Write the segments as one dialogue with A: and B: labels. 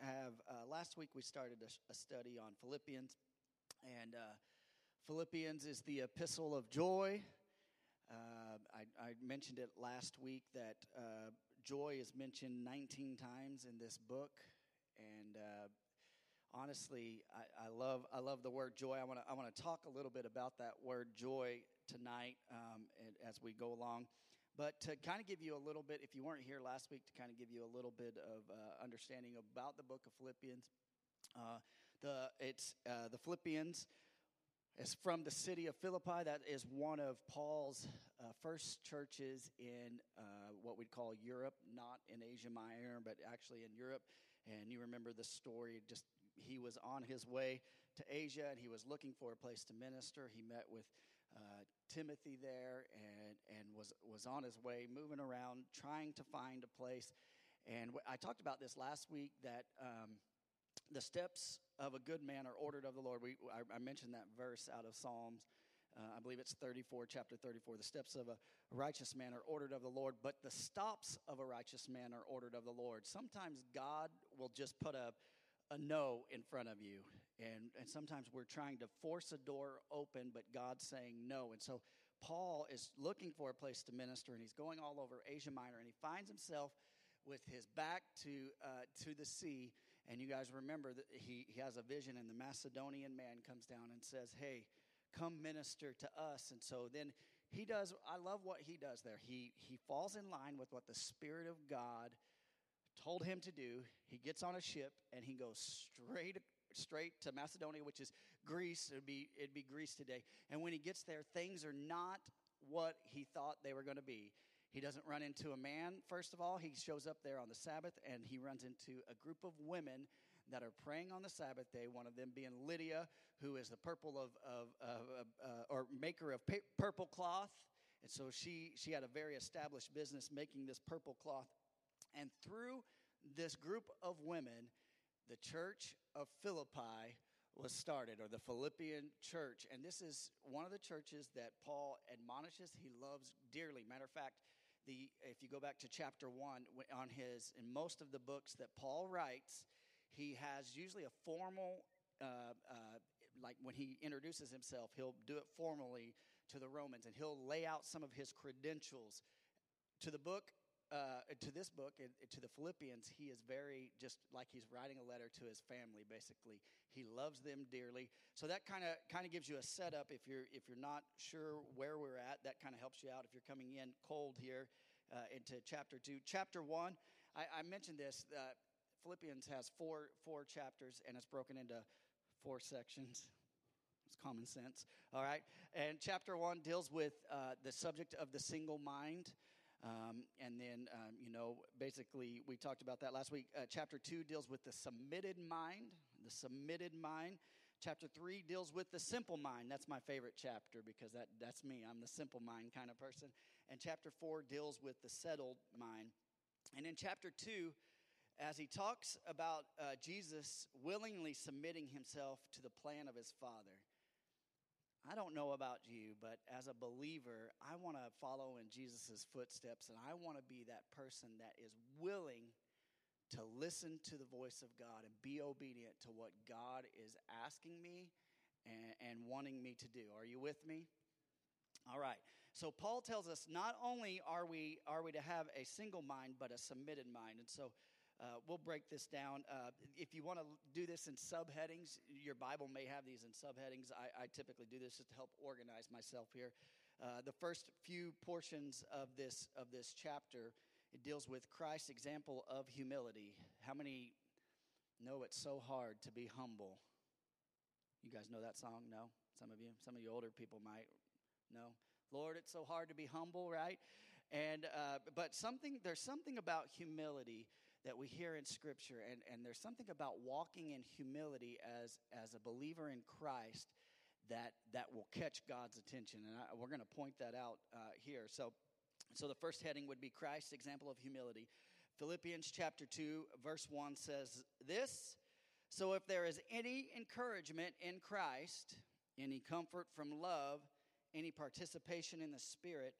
A: have, uh, last week we started a, a, study on Philippians, and uh, Philippians is the epistle of joy. Uh, I, I, mentioned it last week that uh, joy is mentioned 19 times in this book, and uh, honestly, I, I, love I love the word joy. I want to I want to talk a little bit about that word joy tonight um, as we go along. But to kind of give you a little bit, if you weren't here last week, to kind of give you a little bit of uh, understanding about the book of Philippians, uh, the it's uh, the Philippians is from the city of Philippi. That is one of Paul's uh, first churches in uh, what we'd call Europe, not in Asia Minor, but actually in Europe. And you remember the story. Just he was on his way to Asia, and he was looking for a place to minister. He met with Timothy there and, and was, was on his way, moving around, trying to find a place. And I talked about this last week that um, the steps of a good man are ordered of the Lord. We, I, I mentioned that verse out of Psalms. Uh, I believe it's 34, chapter 34. The steps of a righteous man are ordered of the Lord, but the stops of a righteous man are ordered of the Lord. Sometimes God will just put a, a no in front of you. And, and sometimes we're trying to force a door open, but God's saying no. And so Paul is looking for a place to minister, and he's going all over Asia Minor, and he finds himself with his back to, uh, to the sea. And you guys remember that he, he has a vision, and the Macedonian man comes down and says, Hey, come minister to us. And so then he does, I love what he does there. He, he falls in line with what the Spirit of God told him to do. He gets on a ship and he goes straight straight to Macedonia, which is Greece. It'd be it'd be Greece today. And when he gets there, things are not what he thought they were going to be. He doesn't run into a man, first of all. He shows up there on the Sabbath and he runs into a group of women that are praying on the Sabbath day, one of them being Lydia, who is the purple of, of, of uh, or maker of purple cloth. And so she, she had a very established business making this purple cloth. And through this group of women, the church of Philippi was started, or the Philippian church. And this is one of the churches that Paul admonishes, he loves dearly. Matter of fact, the, if you go back to chapter one, on his, in most of the books that Paul writes, he has usually a formal, uh, uh, like when he introduces himself, he'll do it formally to the Romans and he'll lay out some of his credentials. To the book uh, to this book, to the Philippians, he is very just like he's writing a letter to his family. Basically, he loves them dearly. So that kind of kind of gives you a setup. If you're if you're not sure where we're at, that kind of helps you out. If you're coming in cold here uh, into chapter two, chapter one, I, I mentioned this. Uh, Philippians has four four chapters, and it's broken into four sections. It's common sense. All right. And chapter one deals with uh, the subject of the single mind. Um, and then, um, you know, basically, we talked about that last week. Uh, chapter two deals with the submitted mind, the submitted mind. Chapter three deals with the simple mind. That's my favorite chapter because that, that's me. I'm the simple mind kind of person. And chapter four deals with the settled mind. And in chapter two, as he talks about uh, Jesus willingly submitting himself to the plan of his Father, I don't know about you, but as a believer, I want to follow in Jesus' footsteps and I want to be that person that is willing to listen to the voice of God and be obedient to what God is asking me and, and wanting me to do. Are you with me? All right. So Paul tells us not only are we are we to have a single mind but a submitted mind. And so uh, we'll break this down. Uh, if you want to do this in subheadings, your Bible may have these in subheadings. I, I typically do this just to help organize myself here. Uh, the first few portions of this of this chapter it deals with Christ's example of humility. How many know it's so hard to be humble? You guys know that song? No? Some of you? Some of you older people might know. Lord, it's so hard to be humble, right? And uh, but something there's something about humility that we hear in Scripture, and, and there's something about walking in humility as, as a believer in Christ that, that will catch God's attention. And I, we're going to point that out uh, here. So, so the first heading would be Christ's example of humility. Philippians chapter 2, verse 1 says this So if there is any encouragement in Christ, any comfort from love, any participation in the Spirit,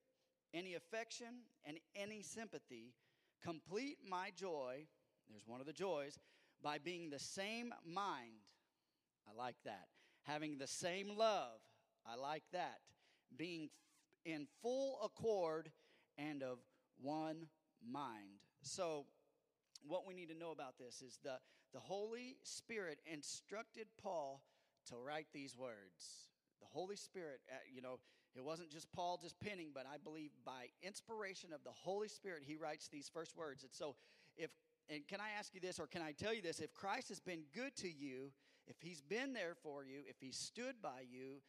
A: any affection, and any sympathy, Complete my joy, there's one of the joys, by being the same mind. I like that. Having the same love. I like that. Being in full accord and of one mind. So, what we need to know about this is the, the Holy Spirit instructed Paul to write these words. The Holy Spirit, uh, you know, it wasn't just Paul just penning, but I believe by inspiration of the Holy Spirit, he writes these first words. And so, if and can I ask you this, or can I tell you this? If Christ has been good to you, if he's been there for you, if he's stood by you,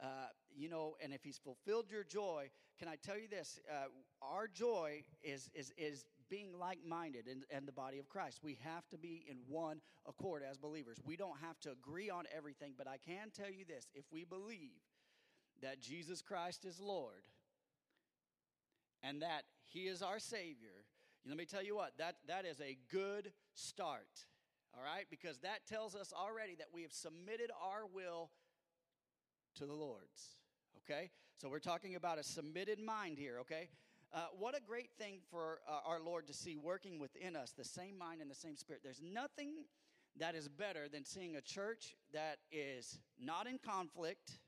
A: uh, you know, and if he's fulfilled your joy, can I tell you this? Uh, our joy is, is, is being like minded in, in the body of Christ. We have to be in one accord as believers. We don't have to agree on everything, but I can tell you this if we believe that Jesus Christ is Lord and that he is our Savior, let me tell you what, that, that is a good start. All right? Because that tells us already that we have submitted our will to the Lord's. Okay? So we're talking about a submitted mind here, okay? Uh, what a great thing for uh, our Lord to see working within us the same mind and the same spirit. There's nothing that is better than seeing a church that is not in conflict,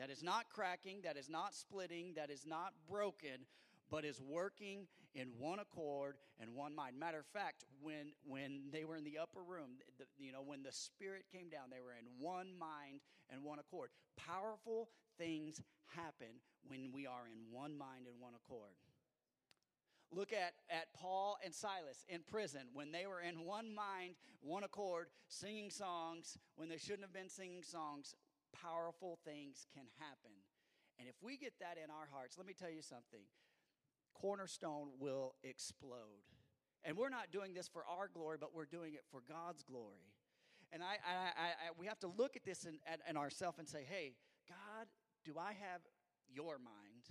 A: that is not cracking, that is not splitting, that is not broken, but is working in one accord and one mind. Matter of fact, when when they were in the upper room, the, you know, when the Spirit came down, they were in one mind and one accord. Powerful things happen when we are in one mind and one accord. Look at, at Paul and Silas in prison when they were in one mind, one accord, singing songs when they shouldn't have been singing songs. Powerful things can happen. And if we get that in our hearts, let me tell you something Cornerstone will explode. And we're not doing this for our glory, but we're doing it for God's glory. And I, I, I, we have to look at this and in, ourselves and say, hey, God, do I have your mind?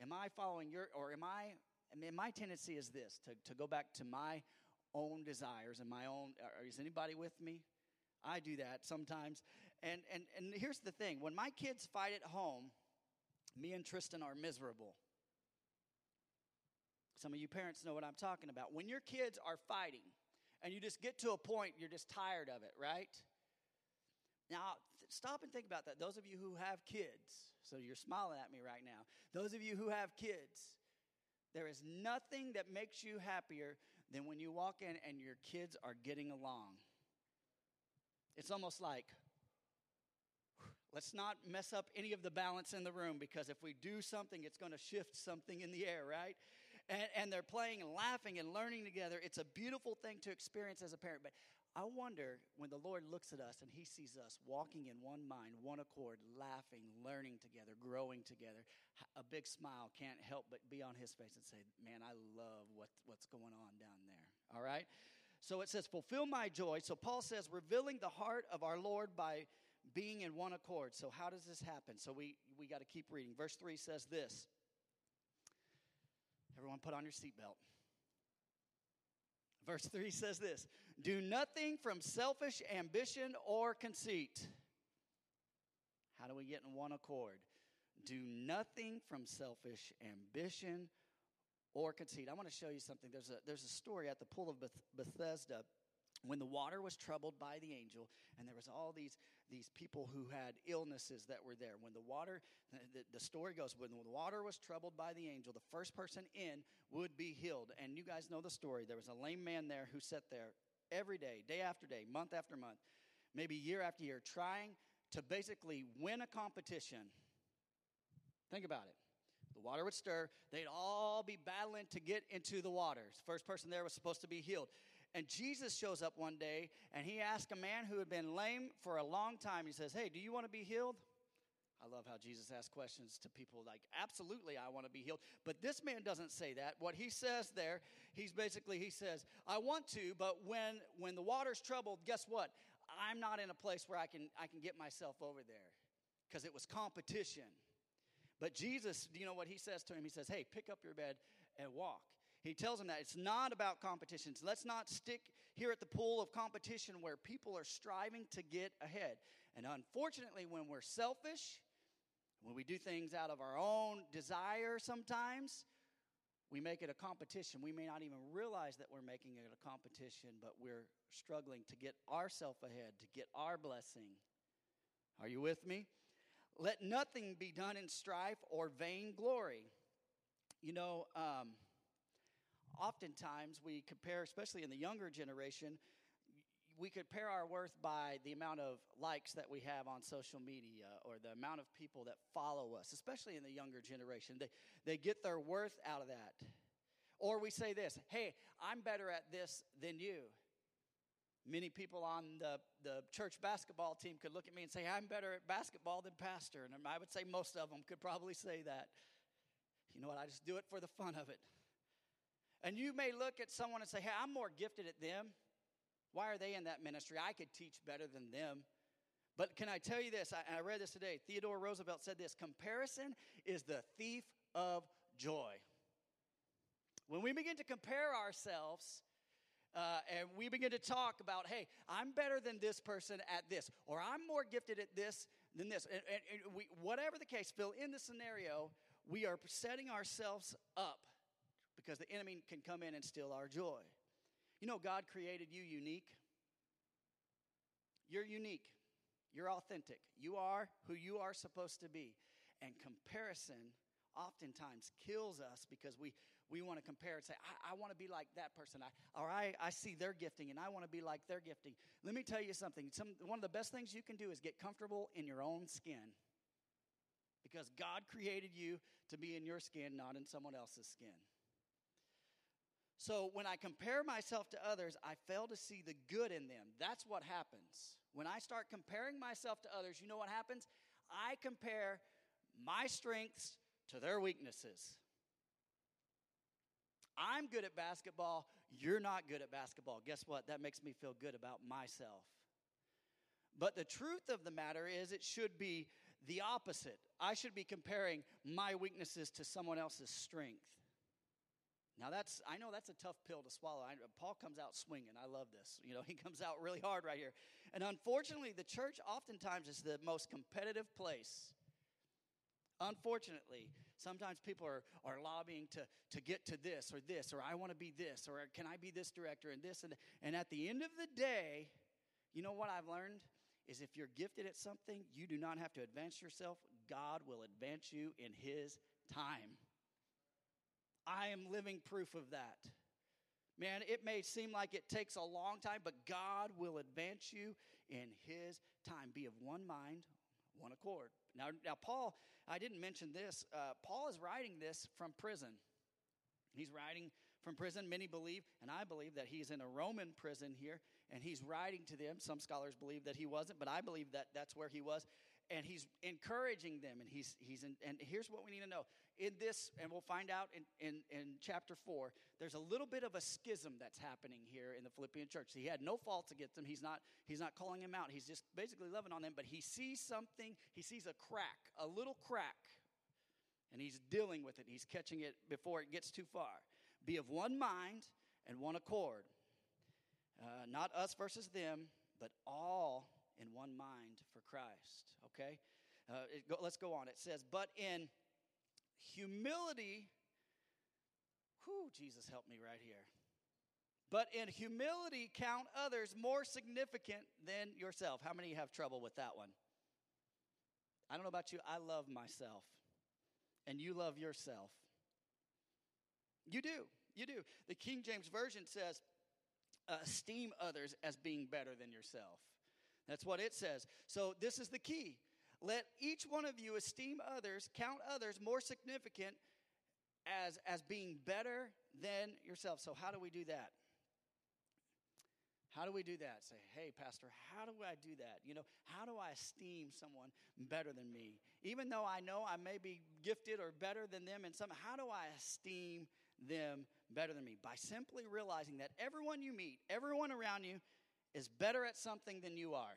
A: Am I following your, or am I, I mean, my tendency is this to, to go back to my own desires and my own, uh, is anybody with me? I do that sometimes. And, and, and here's the thing when my kids fight at home, me and Tristan are miserable. Some of you parents know what I'm talking about. When your kids are fighting and you just get to a point, you're just tired of it, right? Now, th- stop and think about that. Those of you who have kids, so you're smiling at me right now. Those of you who have kids, there is nothing that makes you happier than when you walk in and your kids are getting along. It's almost like, let's not mess up any of the balance in the room because if we do something, it's going to shift something in the air, right? and, and they're playing and laughing and learning together. It's a beautiful thing to experience as a parent. But I wonder when the Lord looks at us and he sees us walking in one mind, one accord, laughing, learning together, growing together, a big smile can't help but be on his face and say, Man, I love what, what's going on down there. All right? So it says, Fulfill my joy. So Paul says, revealing the heart of our Lord by being in one accord. So how does this happen? So we, we got to keep reading. Verse 3 says this Everyone, put on your seatbelt. Verse 3 says this Do nothing from selfish ambition or conceit. How do we get in one accord? Do nothing from selfish ambition or conceit. I want to show you something. There's a, there's a story at the pool of Beth- Bethesda when the water was troubled by the angel and there was all these these people who had illnesses that were there. When the water the, the, story goes when the water was troubled by the angel the first person in would be healed. And you guys know the story. There was a lame man there who sat there every day day after day month after month maybe year after year trying to basically win a competition. Think about it. The water would stir. They'd all be battling to get into the water. First person there was supposed to be healed and Jesus shows up one day and he asks a man who had been lame for a long time, he says, Hey, do you want to be healed? I love how Jesus asks questions to people like, Absolutely, I want to be healed. But this man doesn't say that. What he says there, he's basically, he says, I want to, but when, when the water's troubled, guess what? I'm not in a place where I can, I can get myself over there because it was competition. But Jesus, do you know what he says to him? He says, Hey, pick up your bed and walk. He tells them that it's not about competitions. Let's not stick here at the pool of competition where people are striving to get ahead. And unfortunately, when we're selfish, when we do things out of our own desire sometimes, we make it a competition. We may not even realize that we're making it a competition, but we're struggling to get ourselves ahead, to get our blessing. Are you with me? Let nothing be done in strife or vain glory. You know, um, oftentimes we compare, especially in the younger generation, we compare our worth by the amount of likes that we have on social media or the amount of people that follow us, especially in the younger generation. They, they get their worth out of that. Or we say this hey, I'm better at this than you. Many people on the, the church basketball team could look at me and say, I'm better at basketball than Pastor. And I would say most of them could probably say that. You know what? I just do it for the fun of it. And you may look at someone and say, Hey, I'm more gifted at them. Why are they in that ministry? I could teach better than them. But can I tell you this? I, I read this today. Theodore Roosevelt said this comparison is the thief of joy. When we begin to compare ourselves, uh, and we begin to talk about, hey, I'm better than this person at this, or I'm more gifted at this than this. And, and, and we, whatever the case, fill, in the scenario, we are setting ourselves up because the enemy can come in and steal our joy. You know, God created you unique. You're unique. You're authentic. You are who you are supposed to be. And comparison oftentimes kills us because we, we want to compare and say, I, I want to be like that person. I, or I, I see their gifting and I want to be like their gifting. Let me tell you something. Some, one of the best things you can do is get comfortable in your own skin. Because God created you to be in your skin, not in someone else's skin. So when I compare myself to others, I fail to see the good in them. That's what happens. When I start comparing myself to others, you know what happens? I compare my strengths to their weaknesses. I'm good at basketball, you're not good at basketball. Guess what? That makes me feel good about myself. But the truth of the matter is, it should be the opposite. I should be comparing my weaknesses to someone else's strength. Now that's I know that's a tough pill to swallow. I, Paul comes out swinging. I love this. You know, he comes out really hard right here. And unfortunately, the church oftentimes is the most competitive place. Unfortunately, Sometimes people are, are lobbying to, to get to this or this, or I want to be this, or can I be this director and this and And at the end of the day, you know what I've learned? Is if you're gifted at something, you do not have to advance yourself. God will advance you in His time. I am living proof of that. Man, it may seem like it takes a long time, but God will advance you in His time. Be of one mind, one accord. Now, now Paul I didn't mention this. Uh, Paul is writing this from prison. He's writing from prison. Many believe, and I believe, that he's in a Roman prison here, and he's writing to them. Some scholars believe that he wasn't, but I believe that that's where he was and he's encouraging them and he's he's in, and here's what we need to know in this and we'll find out in, in in chapter 4 there's a little bit of a schism that's happening here in the philippian church. He had no faults against them he's not he's not calling them out. He's just basically loving on them but he sees something he sees a crack a little crack and he's dealing with it. He's catching it before it gets too far. Be of one mind and one accord. Uh, not us versus them but all in one mind for christ okay? Uh, go, let's go on. It says, But in humility, whoo, Jesus help me right here. But in humility, count others more significant than yourself. How many have trouble with that one? I don't know about you, I love myself, and you love yourself. You do. You do. The King James Version says, uh, esteem others as being better than yourself. That's what it says. So, this is the key. Let each one of you esteem others, count others more significant as, as being better than yourself. So, how do we do that? How do we do that? Say, hey, Pastor, how do I do that? You know, how do I esteem someone better than me? Even though I know I may be gifted or better than them in some, how do I esteem them better than me? By simply realizing that everyone you meet, everyone around you, is better at something than you are.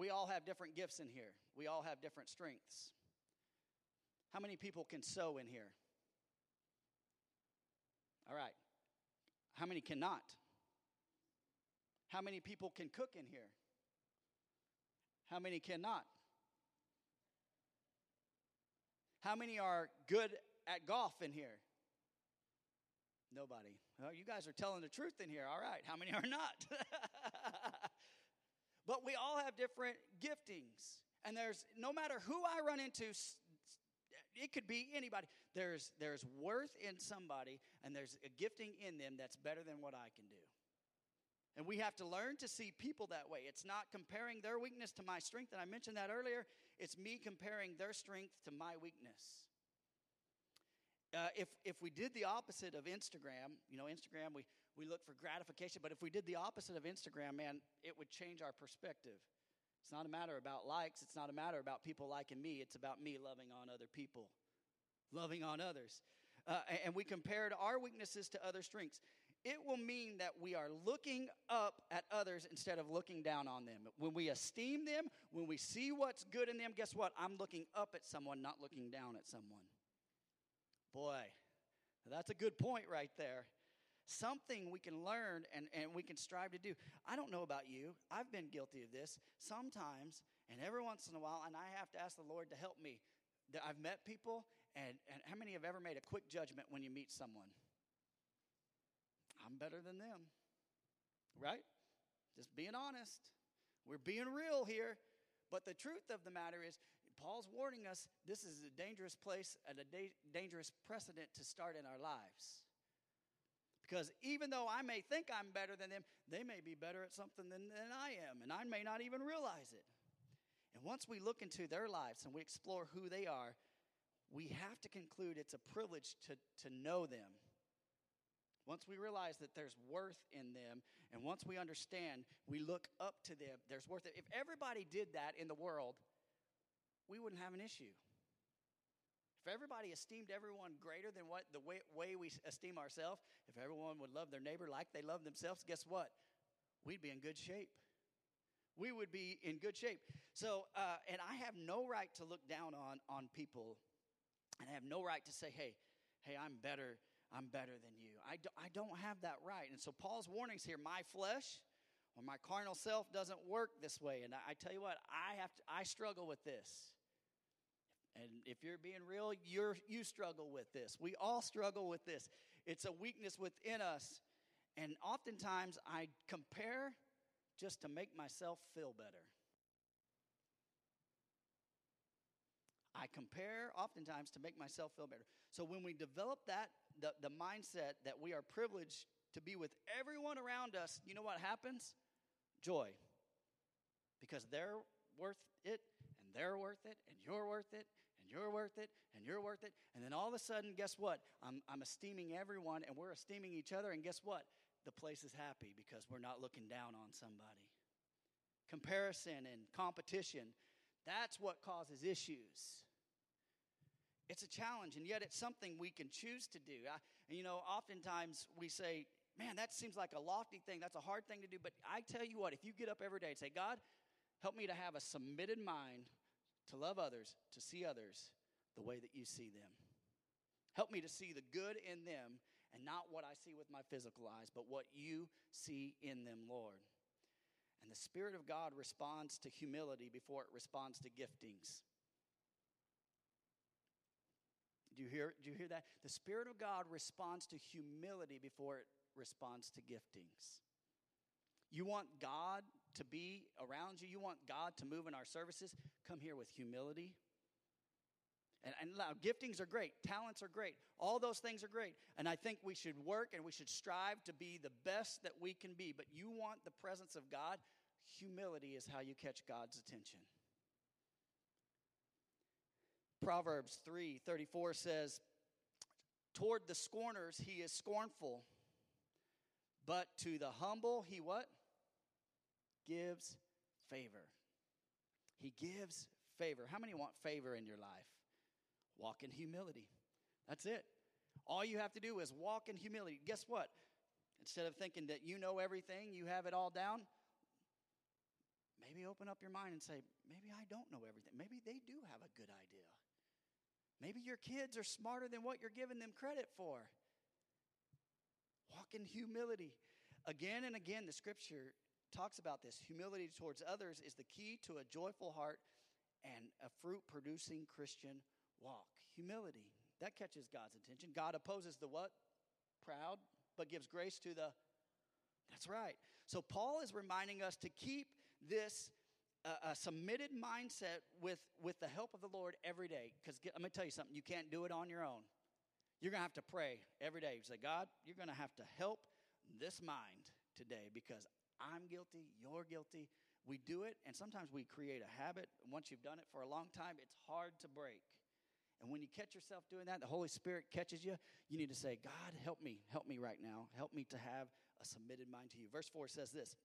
A: We all have different gifts in here, we all have different strengths. How many people can sew in here? All right. How many cannot? How many people can cook in here? How many cannot? How many are good at golf in here? Nobody. Well, you guys are telling the truth in here. All right. How many are not? but we all have different giftings. And there's no matter who I run into, it could be anybody. There's there's worth in somebody and there's a gifting in them that's better than what I can do. And we have to learn to see people that way. It's not comparing their weakness to my strength, and I mentioned that earlier. It's me comparing their strength to my weakness. Uh, if, if we did the opposite of Instagram, you know, Instagram, we, we look for gratification, but if we did the opposite of Instagram, man, it would change our perspective. It's not a matter about likes, it's not a matter about people liking me, it's about me loving on other people, loving on others. Uh, and we compared our weaknesses to other strengths it will mean that we are looking up at others instead of looking down on them. When we esteem them, when we see what's good in them, guess what? I'm looking up at someone, not looking down at someone. Boy, that's a good point right there. Something we can learn and, and we can strive to do. I don't know about you. I've been guilty of this sometimes, and every once in a while, and I have to ask the Lord to help me. I've met people, and, and how many have ever made a quick judgment when you meet someone? I'm better than them. Right? Just being honest. We're being real here. But the truth of the matter is, Paul's warning us this is a dangerous place and a da- dangerous precedent to start in our lives. Because even though I may think I'm better than them, they may be better at something than, than I am, and I may not even realize it. And once we look into their lives and we explore who they are, we have to conclude it's a privilege to, to know them once we realize that there's worth in them, and once we understand, we look up to them, there's worth. If everybody did that in the world, we wouldn't have an issue. If everybody esteemed everyone greater than what the way, way we esteem ourselves, if everyone would love their neighbor like they love themselves, guess what? We'd be in good shape. We would be in good shape. So, uh, and I have no right to look down on on people, and I have no right to say, "Hey, hey, I'm better I'm better than you. I, do, I don't have that right. And so Paul's warnings here my flesh or my carnal self doesn't work this way. And I, I tell you what, I, have to, I struggle with this. And if you're being real, you're, you struggle with this. We all struggle with this. It's a weakness within us. And oftentimes I compare just to make myself feel better. I compare oftentimes to make myself feel better. So when we develop that the, the mindset that we are privileged to be with everyone around us, you know what happens? Joy. Because they're worth it, and they're worth it, and you're worth it, you're worth it, and you're worth it. And then all of a sudden, guess what? I'm, I'm esteeming everyone, and we're esteeming each other, and guess what? The place is happy because we're not looking down on somebody. Comparison and competition, that's what causes issues. It's a challenge, and yet it's something we can choose to do. I, you know, oftentimes we say, man, that seems like a lofty thing. That's a hard thing to do. But I tell you what, if you get up every day and say, God, help me to have a submitted mind to love others, to see others the way that you see them. Help me to see the good in them and not what I see with my physical eyes, but what you see in them, Lord. And the Spirit of God responds to humility before it responds to giftings. Do you hear, do you hear that? The Spirit of God responds to humility before it responds to giftings. You want God to be around you, you want God to move in our services, come here with humility. And, and now, giftings are great, talents are great, all those things are great. And I think we should work and we should strive to be the best that we can be. But you want the presence of God, humility is how you catch God's attention. Proverbs 3 34 says, Toward the scorners he is scornful, but to the humble he what? Gives favor. He gives favor. How many want favor in your life? Walk in humility. That's it. All you have to do is walk in humility. Guess what? Instead of thinking that you know everything, you have it all down, maybe open up your mind and say, maybe I don't know everything. Maybe they do have a good idea. Maybe your kids are smarter than what you're giving them credit for. Walk in humility. Again and again, the scripture talks about this. Humility towards others is the key to a joyful heart and a fruit producing Christian walk. humility. That catches God's attention. God opposes the what? Proud, but gives grace to the. That's right. So Paul is reminding us to keep this uh, a submitted mindset with with the help of the Lord every day. Because let me tell you something, you can't do it on your own. You're gonna have to pray every day. You say, God, you're gonna have to help this mind today because I'm guilty, you're guilty. We do it, and sometimes we create a habit. Once you've done it for a long time, it's hard to break. And when you catch yourself doing that, the Holy Spirit catches you, you need to say, God, help me, help me right now. Help me to have a submitted mind to you. Verse 4 says this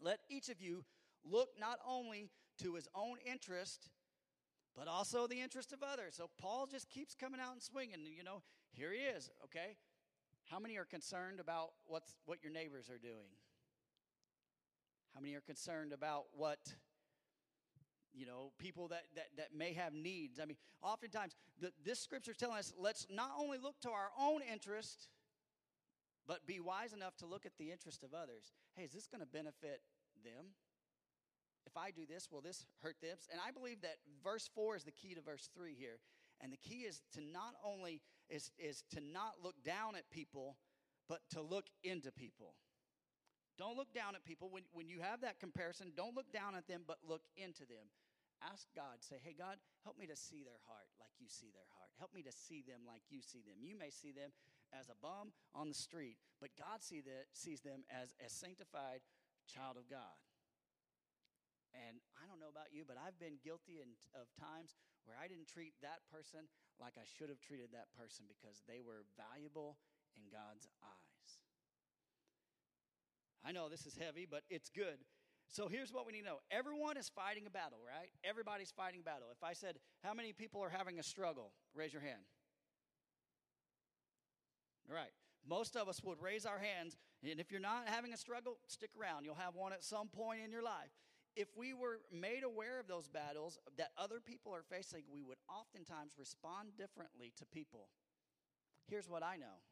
A: Let each of you look not only to his own interest, but also the interest of others. So Paul just keeps coming out and swinging. You know, here he is, okay? How many are concerned about what's, what your neighbors are doing? How many are concerned about what you know, people that, that, that may have needs. I mean, oftentimes, the, this scripture is telling us let's not only look to our own interest, but be wise enough to look at the interest of others. Hey, is this going to benefit them? If I do this, will this hurt them? And I believe that verse 4 is the key to verse 3 here. And the key is to not only is, is to not look down at people, but to look into people. Don't look down at people. When, when you have that comparison, don't look down at them, but look into them. Ask God, say, hey, God, help me to see their heart like you see their heart. Help me to see them like you see them. You may see them as a bum on the street, but God see sees them as a sanctified child of God. And I don't know about you, but I've been guilty in, of times where I didn't treat that person like I should have treated that person because they were valuable in God's eyes. I know this is heavy, but it's good. So here's what we need to know everyone is fighting a battle, right? Everybody's fighting a battle. If I said, How many people are having a struggle? Raise your hand. All right. Most of us would raise our hands, and if you're not having a struggle, stick around. You'll have one at some point in your life. If we were made aware of those battles that other people are facing, we would oftentimes respond differently to people. Here's what I know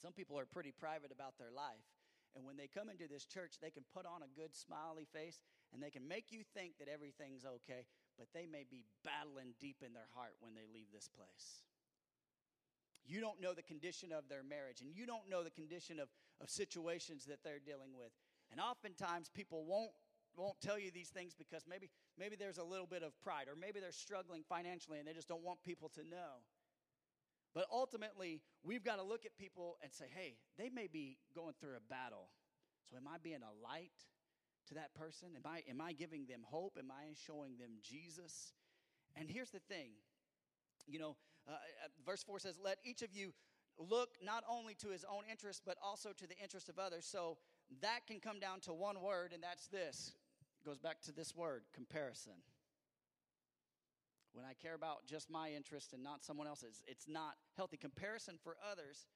A: some people are pretty private about their life. And when they come into this church, they can put on a good smiley face and they can make you think that everything's okay, but they may be battling deep in their heart when they leave this place. You don't know the condition of their marriage, and you don't know the condition of, of situations that they're dealing with. And oftentimes, people won't, won't tell you these things because maybe, maybe there's a little bit of pride, or maybe they're struggling financially and they just don't want people to know. But ultimately, we've got to look at people and say, hey, they may be going through a battle. So am I being a light to that person? Am I, am I giving them hope? Am I showing them Jesus? And here's the thing you know, uh, uh verse 4 says, Let each of you look not only to his own interest, but also to the interest of others. So that can come down to one word, and that's this. It goes back to this word comparison when I care about just my interest and not someone else's. It's not healthy. Comparison for others,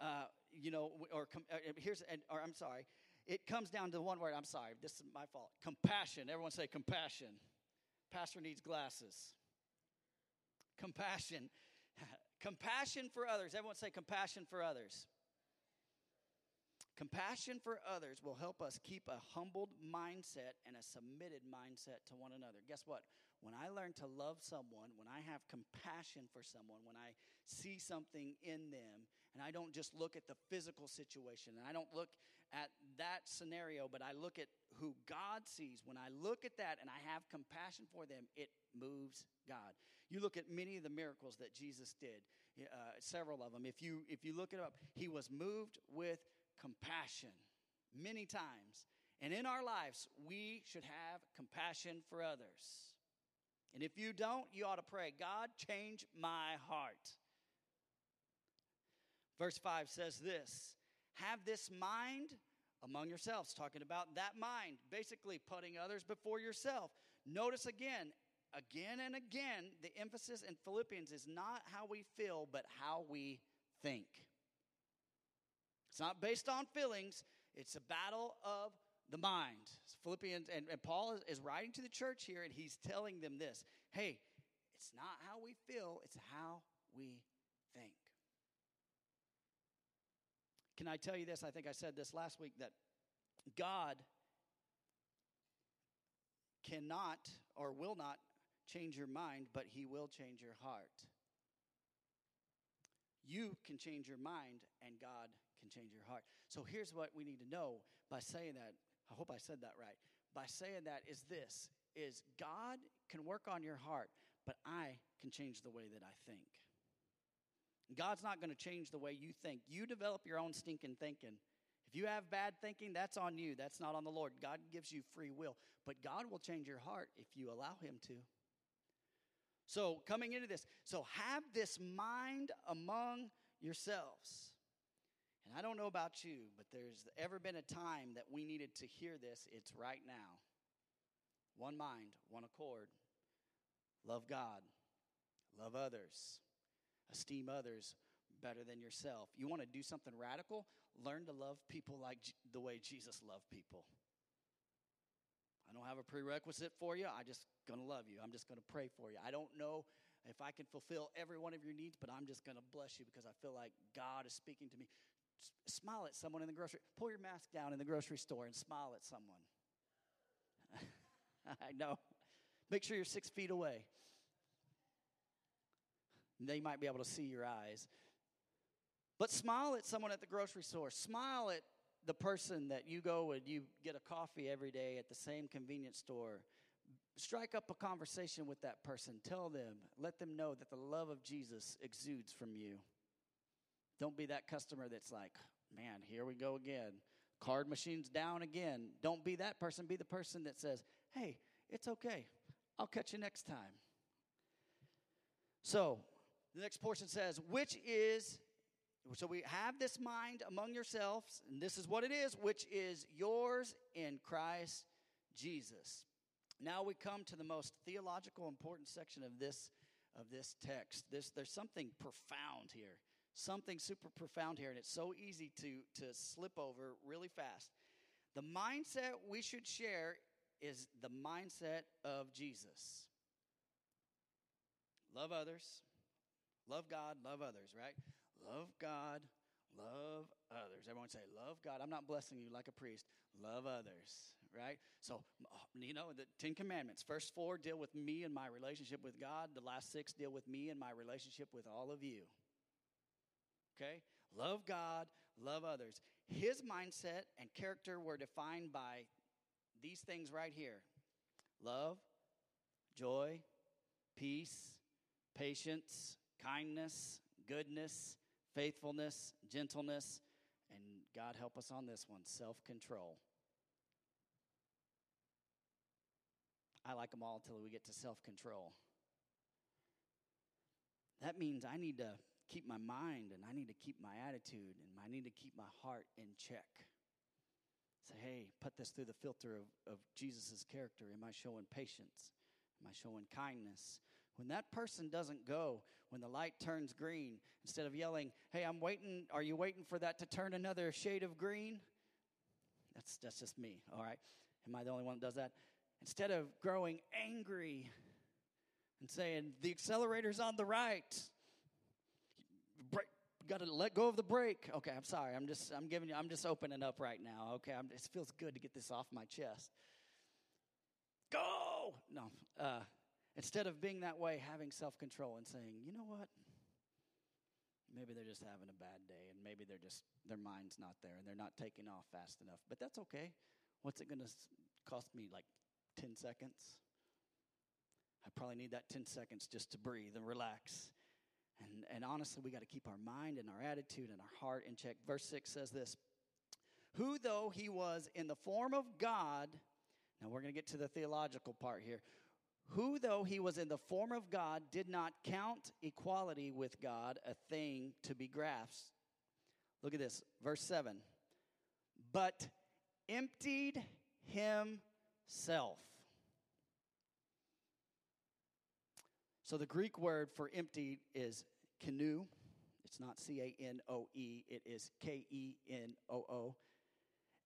A: uh, you know, or com- uh, here's, or I'm sorry, it comes down to one word. I'm sorry, this is my fault. Compassion. Everyone say compassion. Pastor needs glasses. Compassion. compassion for others. Everyone say compassion for others. Compassion for others will help us keep a humbled mindset and a submitted mindset to one another. Guess what? When I learn to love someone, when I have compassion for someone, when I see something in them, and I don't just look at the physical situation, and I don't look at that scenario, but I look at who God sees, when I look at that and I have compassion for them, it moves God. You look at many of the miracles that Jesus did, uh, several of them. If you if you look it up, he was moved with compassion many times. And in our lives, we should have compassion for others. And if you don't, you ought to pray, God, change my heart. Verse 5 says this Have this mind among yourselves, talking about that mind, basically putting others before yourself. Notice again, again and again, the emphasis in Philippians is not how we feel, but how we think. It's not based on feelings, it's a battle of the mind. Philippians, and, and Paul is, is writing to the church here, and he's telling them this hey, it's not how we feel, it's how we think. Can I tell you this? I think I said this last week that God cannot or will not change your mind, but He will change your heart. You can change your mind, and God can change your heart. So here's what we need to know by saying that. I hope I said that right. By saying that is this is God can work on your heart, but I can change the way that I think. God's not going to change the way you think. You develop your own stinking thinking. If you have bad thinking, that's on you. That's not on the Lord. God gives you free will. But God will change your heart if you allow Him to. So, coming into this, so have this mind among yourselves. And I don't know about you, but there's ever been a time that we needed to hear this. It's right now. One mind, one accord. Love God, love others, esteem others better than yourself. You want to do something radical? Learn to love people like the way Jesus loved people. I don't have a prerequisite for you. I'm just going to love you. I'm just going to pray for you. I don't know if I can fulfill every one of your needs, but I'm just going to bless you because I feel like God is speaking to me. Smile at someone in the grocery. Pull your mask down in the grocery store and smile at someone. I know. Make sure you're six feet away. They might be able to see your eyes. But smile at someone at the grocery store. Smile at the person that you go and you get a coffee every day at the same convenience store. Strike up a conversation with that person. Tell them, let them know that the love of Jesus exudes from you. Don't be that customer that's like, man, here we go again. Card machine's down again. Don't be that person. Be the person that says, hey, it's okay. I'll catch you next time. So, the next portion says, which is, so we have this mind among yourselves, and this is what it is, which is yours in Christ Jesus. Now we come to the most theological important section of this of this text. This there's something profound here. Something super profound here and it's so easy to to slip over really fast. The mindset we should share is the mindset of Jesus. Love others, love God, love others, right? Love God, love others. Everyone say, Love God. I'm not blessing you like a priest. Love others, right? So, you know, the Ten Commandments. First four deal with me and my relationship with God, the last six deal with me and my relationship with all of you. Okay? Love God, love others. His mindset and character were defined by these things right here love, joy, peace, patience, kindness, goodness, faithfulness, gentleness, and God help us on this one self control. I like them all until we get to self control. That means I need to keep my mind and I need to keep my attitude and I need to keep my heart in check. Say, hey, put this through the filter of, of Jesus' character. Am I showing patience? Am I showing kindness? When that person doesn't go, when the light turns green, instead of yelling, hey, I'm waiting, are you waiting for that to turn another shade of green? That's, that's just me, all right? Am I the only one that does that? Instead of growing angry and saying, the accelerator's on the right, got to let go of the brake. Okay, I'm sorry. I'm just I'm giving you I'm just opening up right now. Okay, I'm, it feels good to get this off my chest. Go. No. Uh, instead of being that way, having self control and saying, you know what? Maybe they're just having a bad day, and maybe they're just their mind's not there, and they're not taking off fast enough. But that's okay. What's it going to cost me? Like ten seconds. I probably need that 10 seconds just to breathe and relax and, and honestly, we got to keep our mind and our attitude and our heart in check. Verse 6 says this Who, though he was in the form of God, now we're going to get to the theological part here. Who, though he was in the form of God, did not count equality with God a thing to be grasped. Look at this, verse 7. But emptied himself. So the Greek word for emptied is canoe. It's not C A N O E, it is K E N O O.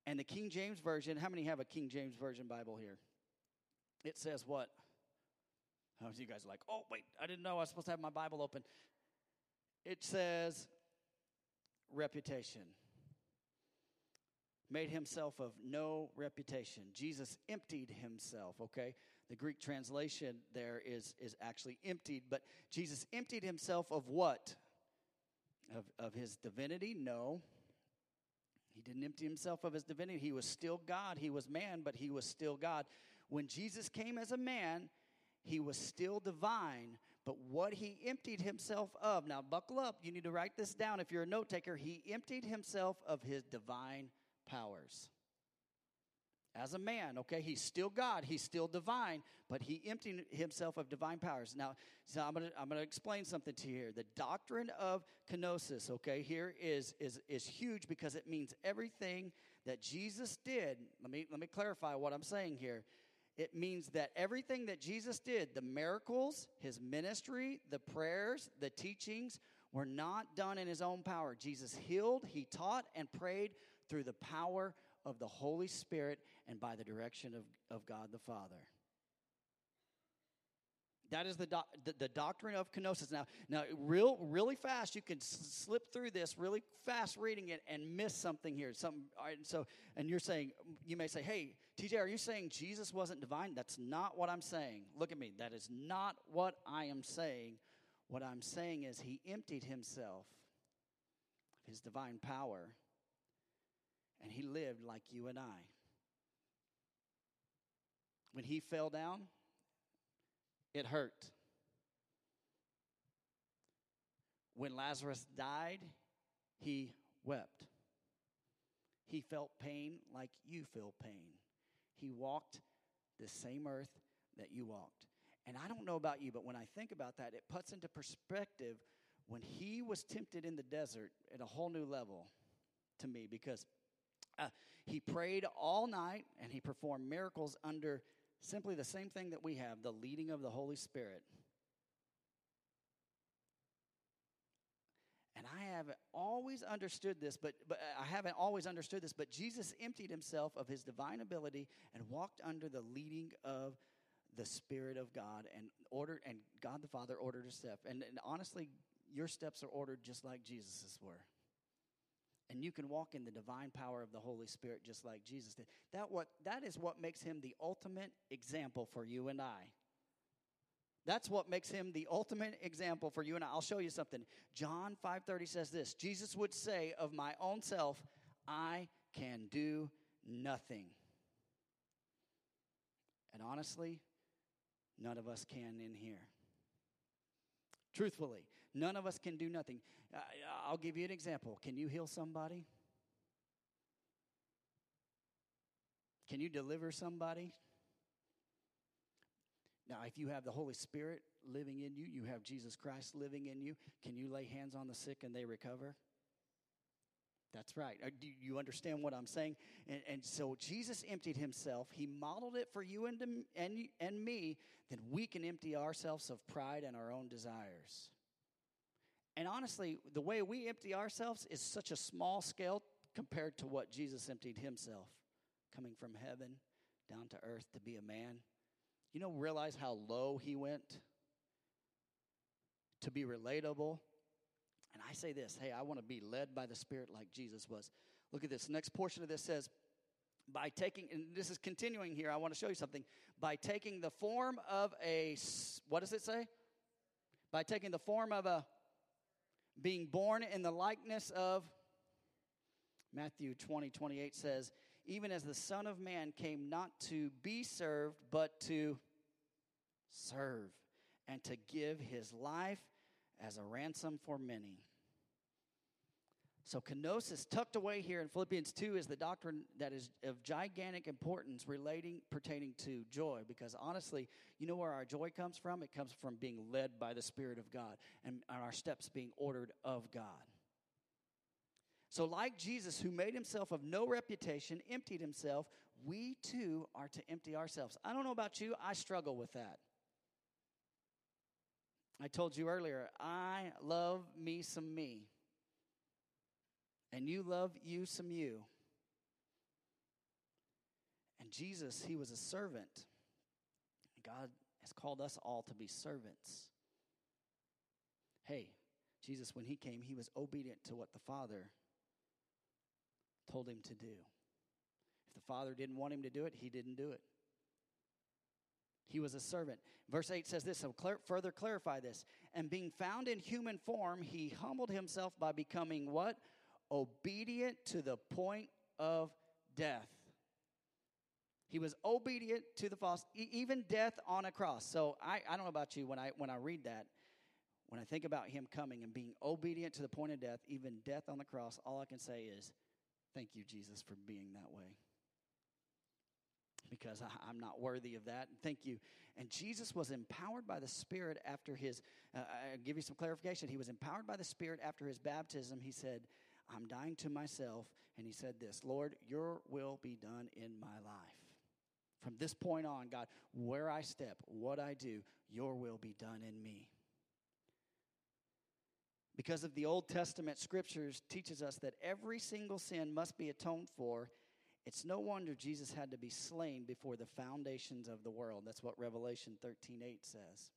A: And the King James Version, how many have a King James Version Bible here? It says what? How you guys like, oh, wait, I didn't know I was supposed to have my Bible open. It says reputation. Made himself of no reputation. Jesus emptied himself, okay? The Greek translation there is, is actually emptied, but Jesus emptied himself of what? Of, of his divinity? No. He didn't empty himself of his divinity. He was still God. He was man, but he was still God. When Jesus came as a man, he was still divine, but what he emptied himself of, now buckle up, you need to write this down if you're a note taker. He emptied himself of his divine powers. As a man, okay, he's still God, he's still divine, but he emptied himself of divine powers. Now, so I'm gonna I'm gonna explain something to you here. The doctrine of kenosis, okay, here is is is huge because it means everything that Jesus did. Let me let me clarify what I'm saying here. It means that everything that Jesus did, the miracles, his ministry, the prayers, the teachings, were not done in his own power. Jesus healed, he taught, and prayed through the power of the Holy Spirit and by the direction of, of God the Father. That is the, do, the, the, doctrine of kenosis. Now, now, real, really fast, you can s- slip through this really fast reading it and miss something here. Something. so, and you're saying, you may say, "Hey, TJ, are you saying Jesus wasn't divine?" That's not what I'm saying. Look at me. That is not what I am saying. What I'm saying is he emptied himself of his divine power, and he lived like you and I. When he fell down, it hurt. When Lazarus died, he wept. He felt pain like you feel pain. He walked the same earth that you walked. And I don't know about you, but when I think about that, it puts into perspective when he was tempted in the desert at a whole new level to me because uh, he prayed all night and he performed miracles under Simply the same thing that we have the leading of the Holy Spirit. And I haven't always understood this, but, but I haven't always understood this, but Jesus emptied himself of his divine ability and walked under the leading of the Spirit of God and ordered and God the Father ordered his step. And, and honestly, your steps are ordered just like Jesus's were and you can walk in the divine power of the Holy Spirit just like Jesus did. That what that is what makes him the ultimate example for you and I. That's what makes him the ultimate example for you and I. I'll show you something. John 5:30 says this. Jesus would say of my own self, I can do nothing. And honestly, none of us can in here. Truthfully, none of us can do nothing. I'll give you an example. Can you heal somebody? Can you deliver somebody? Now, if you have the Holy Spirit living in you, you have Jesus Christ living in you, can you lay hands on the sick and they recover? That's right. Uh, do you understand what I'm saying? And, and so Jesus emptied himself. He modeled it for you and, and, and me then we can empty ourselves of pride and our own desires. And honestly, the way we empty ourselves is such a small scale compared to what Jesus emptied himself, coming from heaven down to earth to be a man. You know, realize how low he went to be relatable. And I say this hey, I want to be led by the Spirit like Jesus was. Look at this. Next portion of this says, by taking, and this is continuing here, I want to show you something. By taking the form of a, what does it say? By taking the form of a, being born in the likeness of, Matthew 20, 28 says, even as the Son of Man came not to be served, but to serve, and to give his life as a ransom for many. So, kenosis, tucked away here in Philippians 2, is the doctrine that is of gigantic importance relating, pertaining to joy. Because honestly, you know where our joy comes from? It comes from being led by the Spirit of God and our steps being ordered of God. So, like Jesus, who made himself of no reputation, emptied himself, we too are to empty ourselves. I don't know about you, I struggle with that. I told you earlier, I love me some me and you love you some you. And Jesus, he was a servant. God has called us all to be servants. Hey, Jesus, when he came, he was obedient to what the Father told him to do. If the Father didn't want him to do it, he didn't do it. He was a servant. Verse 8 says this, so clar- further clarify this. And being found in human form, he humbled himself by becoming what? Obedient to the point of death. He was obedient to the false, even death on a cross. So I, I don't know about you, when I, when I read that, when I think about him coming and being obedient to the point of death, even death on the cross, all I can say is, thank you, Jesus, for being that way because I, am not worthy of that. Thank you. And Jesus was empowered by the Spirit after his, uh, I'll give you some clarification. He was empowered by the Spirit after his baptism. He said, I'm dying to myself. And he said this Lord, your will be done in my life. From this point on, God, where I step, what I do, your will be done in me. Because of the Old Testament scriptures teaches us that every single sin must be atoned for it's no wonder Jesus had to be slain before the foundations of the world. That's what Revelation 13 8 says.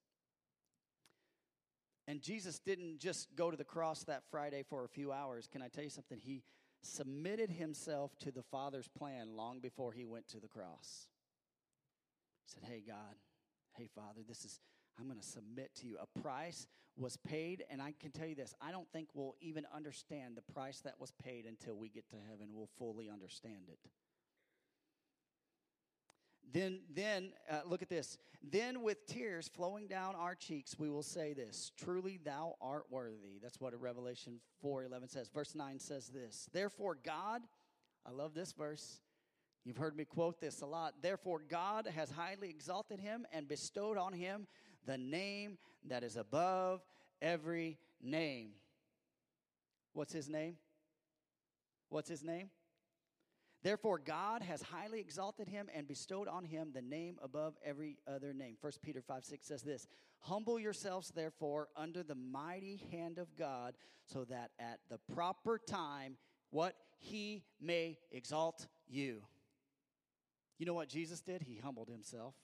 A: And Jesus didn't just go to the cross that Friday for a few hours. Can I tell you something? He submitted himself to the Father's plan long before he went to the cross. He said, Hey, God, hey, Father, this is, I'm going to submit to you. A price was paid, and I can tell you this I don't think we'll even understand the price that was paid until we get to heaven. We'll fully understand it. Then, then uh, look at this. Then, with tears flowing down our cheeks, we will say this: Truly, Thou art worthy. That's what Revelation four eleven says. Verse nine says this. Therefore, God, I love this verse. You've heard me quote this a lot. Therefore, God has highly exalted him and bestowed on him the name that is above every name. What's his name? What's his name? Therefore, God has highly exalted him and bestowed on him the name above every other name. 1 Peter 5 6 says this Humble yourselves, therefore, under the mighty hand of God, so that at the proper time, what? He may exalt you. You know what Jesus did? He humbled himself,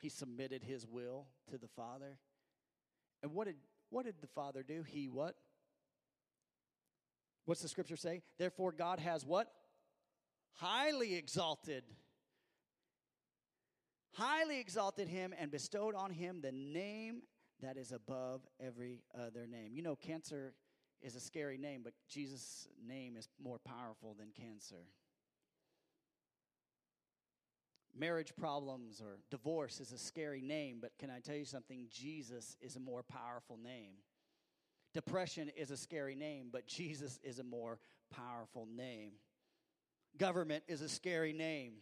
A: he submitted his will to the Father. And what did, what did the Father do? He what? What's the scripture say? Therefore, God has what? Highly exalted. Highly exalted him and bestowed on him the name that is above every other name. You know, cancer is a scary name, but Jesus' name is more powerful than cancer. Marriage problems or divorce is a scary name, but can I tell you something? Jesus is a more powerful name. Depression is a scary name, but Jesus is a more powerful name. Government is a scary name,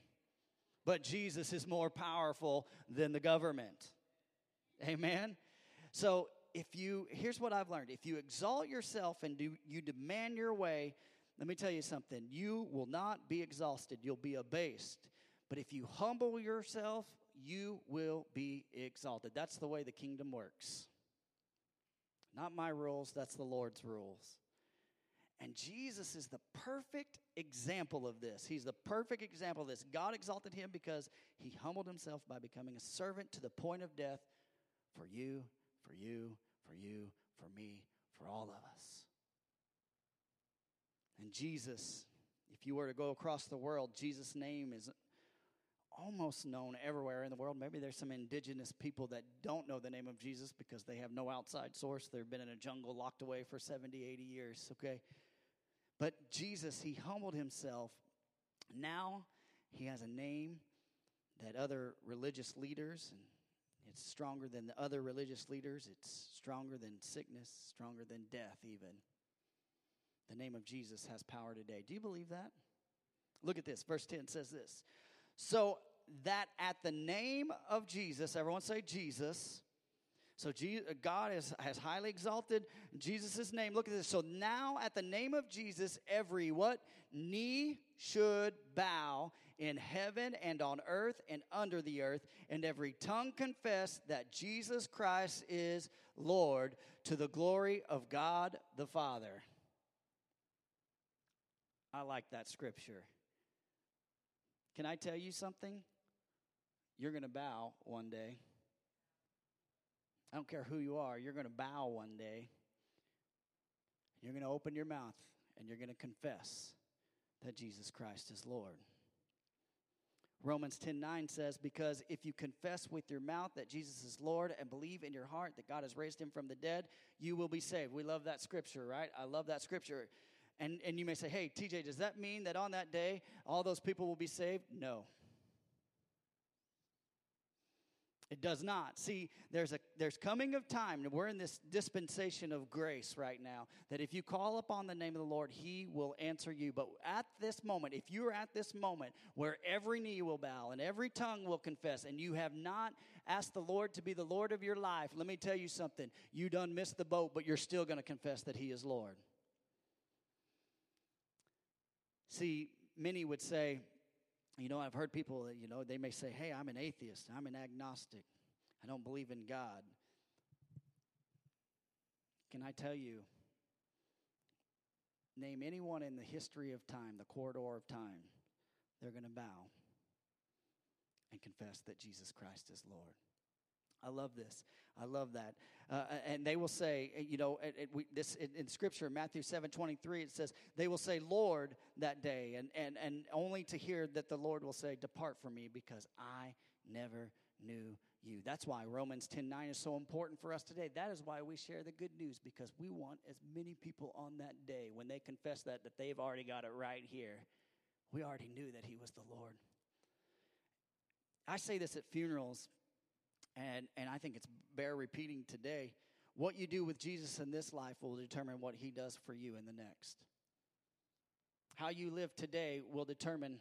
A: but Jesus is more powerful than the government. Amen? So, if you, here's what I've learned if you exalt yourself and do, you demand your way, let me tell you something. You will not be exhausted, you'll be abased. But if you humble yourself, you will be exalted. That's the way the kingdom works. Not my rules, that's the Lord's rules. And Jesus is the perfect example of this. He's the perfect example of this. God exalted him because he humbled himself by becoming a servant to the point of death for you, for you, for you, for me, for all of us. And Jesus, if you were to go across the world, Jesus' name is almost known everywhere in the world. Maybe there's some indigenous people that don't know the name of Jesus because they have no outside source. They've been in a jungle locked away for 70, 80 years, okay? But Jesus, he humbled himself. Now he has a name that other religious leaders, and it's stronger than the other religious leaders, it's stronger than sickness, stronger than death, even. The name of Jesus has power today. Do you believe that? Look at this. Verse 10 says this so that at the name of Jesus, everyone say Jesus. So uh, God is, has highly exalted Jesus' name. Look at this. So now at the name of Jesus, every what? Knee should bow in heaven and on earth and under the earth, and every tongue confess that Jesus Christ is Lord to the glory of God the Father. I like that scripture. Can I tell you something? You're going to bow one day. I don't care who you are, you're going to bow one day. You're going to open your mouth and you're going to confess that Jesus Christ is Lord. Romans 10 9 says, Because if you confess with your mouth that Jesus is Lord and believe in your heart that God has raised him from the dead, you will be saved. We love that scripture, right? I love that scripture. And, and you may say, Hey, TJ, does that mean that on that day all those people will be saved? No. It does not. See, there's a there's coming of time, and we're in this dispensation of grace right now. That if you call upon the name of the Lord, He will answer you. But at this moment, if you're at this moment where every knee will bow and every tongue will confess, and you have not asked the Lord to be the Lord of your life, let me tell you something. You done missed the boat, but you're still going to confess that He is Lord. See, many would say, you know, I've heard people, that, you know, they may say, hey, I'm an atheist, I'm an agnostic, I don't believe in God. Can I tell you, name anyone in the history of time, the corridor of time, they're going to bow and confess that Jesus Christ is Lord. I love this. I love that. Uh, and they will say, uh, you know, it, it, we, this in, in, Scripture, Matthew seven twenty three, it says they will say, "Lord," that day, and and and only to hear that the Lord will say, "Depart from me, because I never knew you." That's why Romans ten nine is so important for us today. That is why we share the good news because we want as many people on that day when they confess that that they've already got it right here. We already knew that He was the Lord. I say this at funerals and, and I think it's bear repeating today. What you do with Jesus in this life will determine what he does for you in the next. How you live today will determine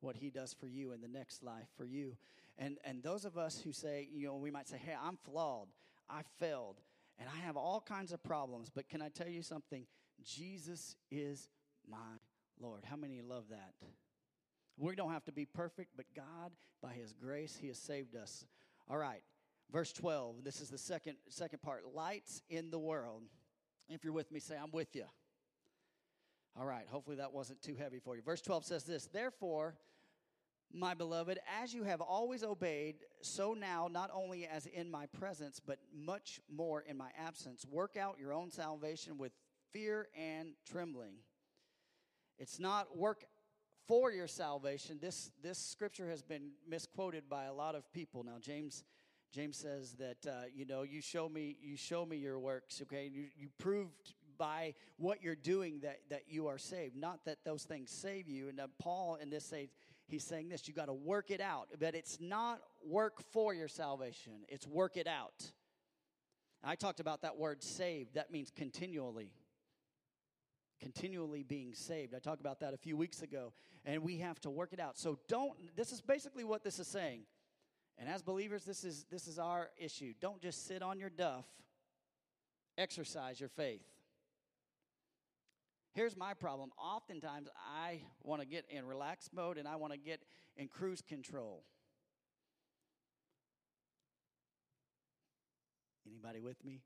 A: what he does for you in the next life for you. And and those of us who say, you know, we might say, "Hey, I'm flawed. I failed, and I have all kinds of problems." But can I tell you something? Jesus is my Lord. How many love that? We don't have to be perfect, but God, by his grace, he has saved us. All right. Verse 12. This is the second second part. Lights in the world. If you're with me, say I'm with you. All right. Hopefully that wasn't too heavy for you. Verse 12 says this, "Therefore, my beloved, as you have always obeyed, so now, not only as in my presence, but much more in my absence, work out your own salvation with fear and trembling. It's not work for your salvation. This, this scripture has been misquoted by a lot of people. Now, James, James says that, uh, you know, you show me, you show me your works, okay? You, you proved by what you're doing that, that you are saved, not that those things save you. And uh, Paul, in this says, he's saying this, you got to work it out. But it's not work for your salvation, it's work it out. I talked about that word saved. That means continually continually being saved. I talked about that a few weeks ago, and we have to work it out. So don't, this is basically what this is saying. And as believers, this is, this is our issue. Don't just sit on your duff, exercise your faith. Here's my problem. Oftentimes, I want to get in relaxed mode and I want to get in cruise control. Anybody with me?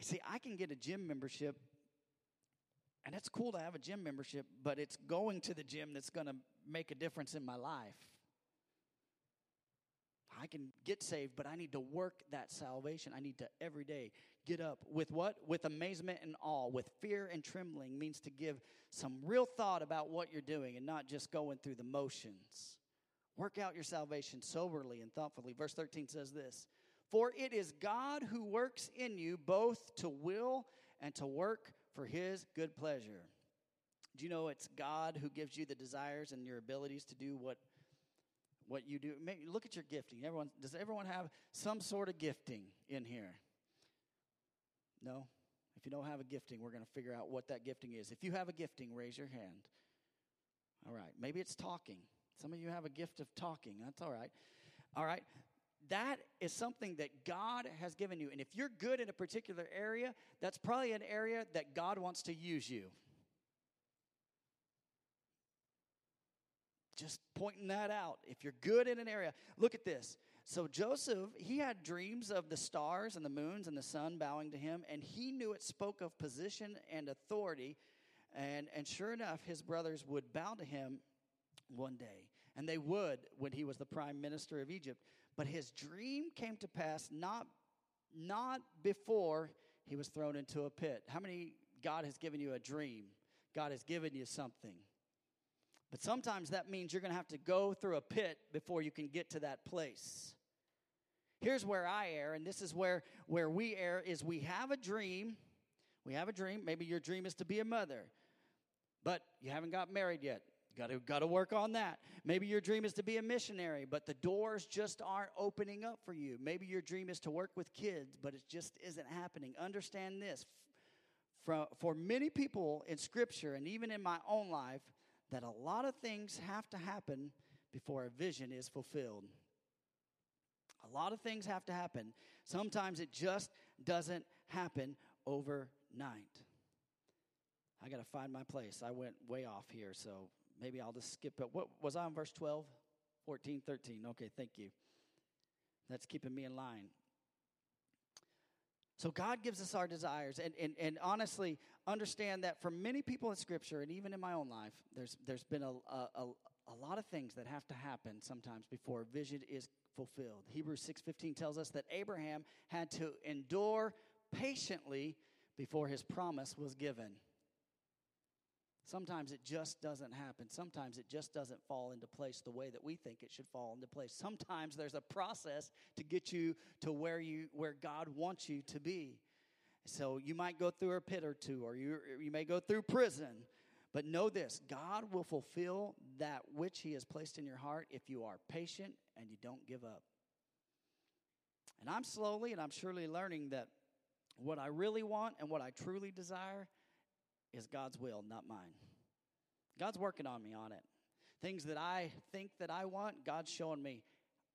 A: See, I can get a gym membership and it's cool to have a gym membership, but it's going to the gym that's going to make a difference in my life. I can get saved, but I need to work that salvation. I need to every day get up with what? With amazement and awe, with fear and trembling means to give some real thought about what you're doing and not just going through the motions. Work out your salvation soberly and thoughtfully. Verse 13 says this For it is God who works in you both to will and to work for his good pleasure. Do you know it's God who gives you the desires and your abilities to do what what you do? Maybe look at your gifting. Everyone does everyone have some sort of gifting in here? No? If you don't have a gifting, we're going to figure out what that gifting is. If you have a gifting, raise your hand. All right. Maybe it's talking. Some of you have a gift of talking. That's all right. All right that is something that God has given you. And if you're good in a particular area, that's probably an area that God wants to use you. Just pointing that out. If you're good in an area, look at this. So Joseph, he had dreams of the stars and the moons and the sun bowing to him, and he knew it spoke of position and authority. And, and sure enough, his brothers would bow to him one day. And they would when he was the prime minister of Egypt. But his dream came to pass not, not before he was thrown into a pit. How many God has given you a dream? God has given you something. But sometimes that means you're going to have to go through a pit before you can get to that place. Here's where I err, and this is where, where we err is we have a dream. We have a dream. Maybe your dream is to be a mother, but you haven't got married yet. Got to got to work on that. Maybe your dream is to be a missionary, but the doors just aren't opening up for you. Maybe your dream is to work with kids, but it just isn't happening. Understand this. For, for many people in scripture and even in my own life, that a lot of things have to happen before a vision is fulfilled. A lot of things have to happen. Sometimes it just doesn't happen overnight. I got to find my place. I went way off here, so maybe I'll just skip it. What was I on verse 12? 14, 13. Okay, thank you. That's keeping me in line. So God gives us our desires. And, and, and honestly, understand that for many people in Scripture, and even in my own life, there's, there's been a, a, a, lot of things that have to happen sometimes before a vision is fulfilled. Hebrews 6.15 tells us that Abraham had to endure patiently before his promise was given. Sometimes it just doesn't happen. Sometimes it just doesn't fall into place the way that we think it should fall into place. Sometimes there's a process to get you to where you where God wants you to be. So you might go through a pit or two or you you may go through prison. But know this, God will fulfill that which he has placed in your heart if you are patient and you don't give up. And I'm slowly and I'm surely learning that what I really want and what I truly desire is God's will, not mine. God's working on me on it. Things that I think that I want, God's showing me,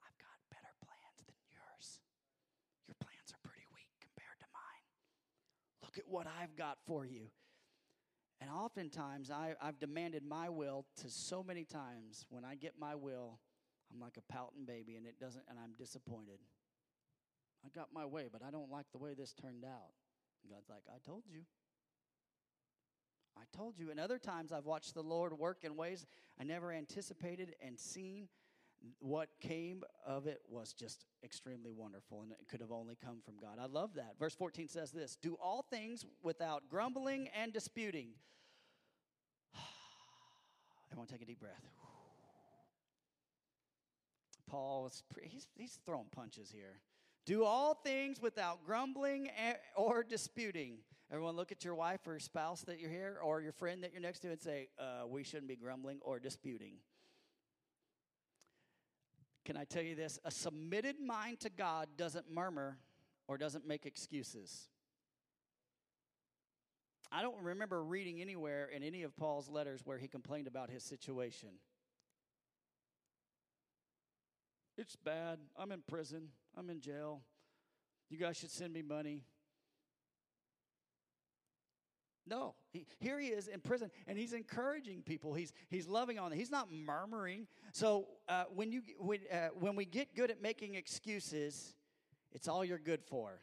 A: I've got better plans than yours. Your plans are pretty weak compared to mine. Look at what I've got for you. And oftentimes, I, I've demanded my will to so many times. When I get my will, I'm like a pouting baby, and it doesn't, and I'm disappointed. I got my way, but I don't like the way this turned out. And God's like, I told you. I told you. And other times I've watched the Lord work in ways I never anticipated and seen. What came of it was just extremely wonderful, and it could have only come from God. I love that. Verse 14 says this Do all things without grumbling and disputing. Everyone take a deep breath. Paul is he's, he's throwing punches here. Do all things without grumbling or disputing. Everyone, look at your wife or spouse that you're here, or your friend that you're next to, and say, uh, "We shouldn't be grumbling or disputing." Can I tell you this? A submitted mind to God doesn't murmur or doesn't make excuses. I don't remember reading anywhere in any of Paul's letters where he complained about his situation. It's bad. I'm in prison. I'm in jail. You guys should send me money. No, he, here he is in prison, and he's encouraging people. He's he's loving on them. He's not murmuring. So uh, when you when uh, when we get good at making excuses, it's all you're good for.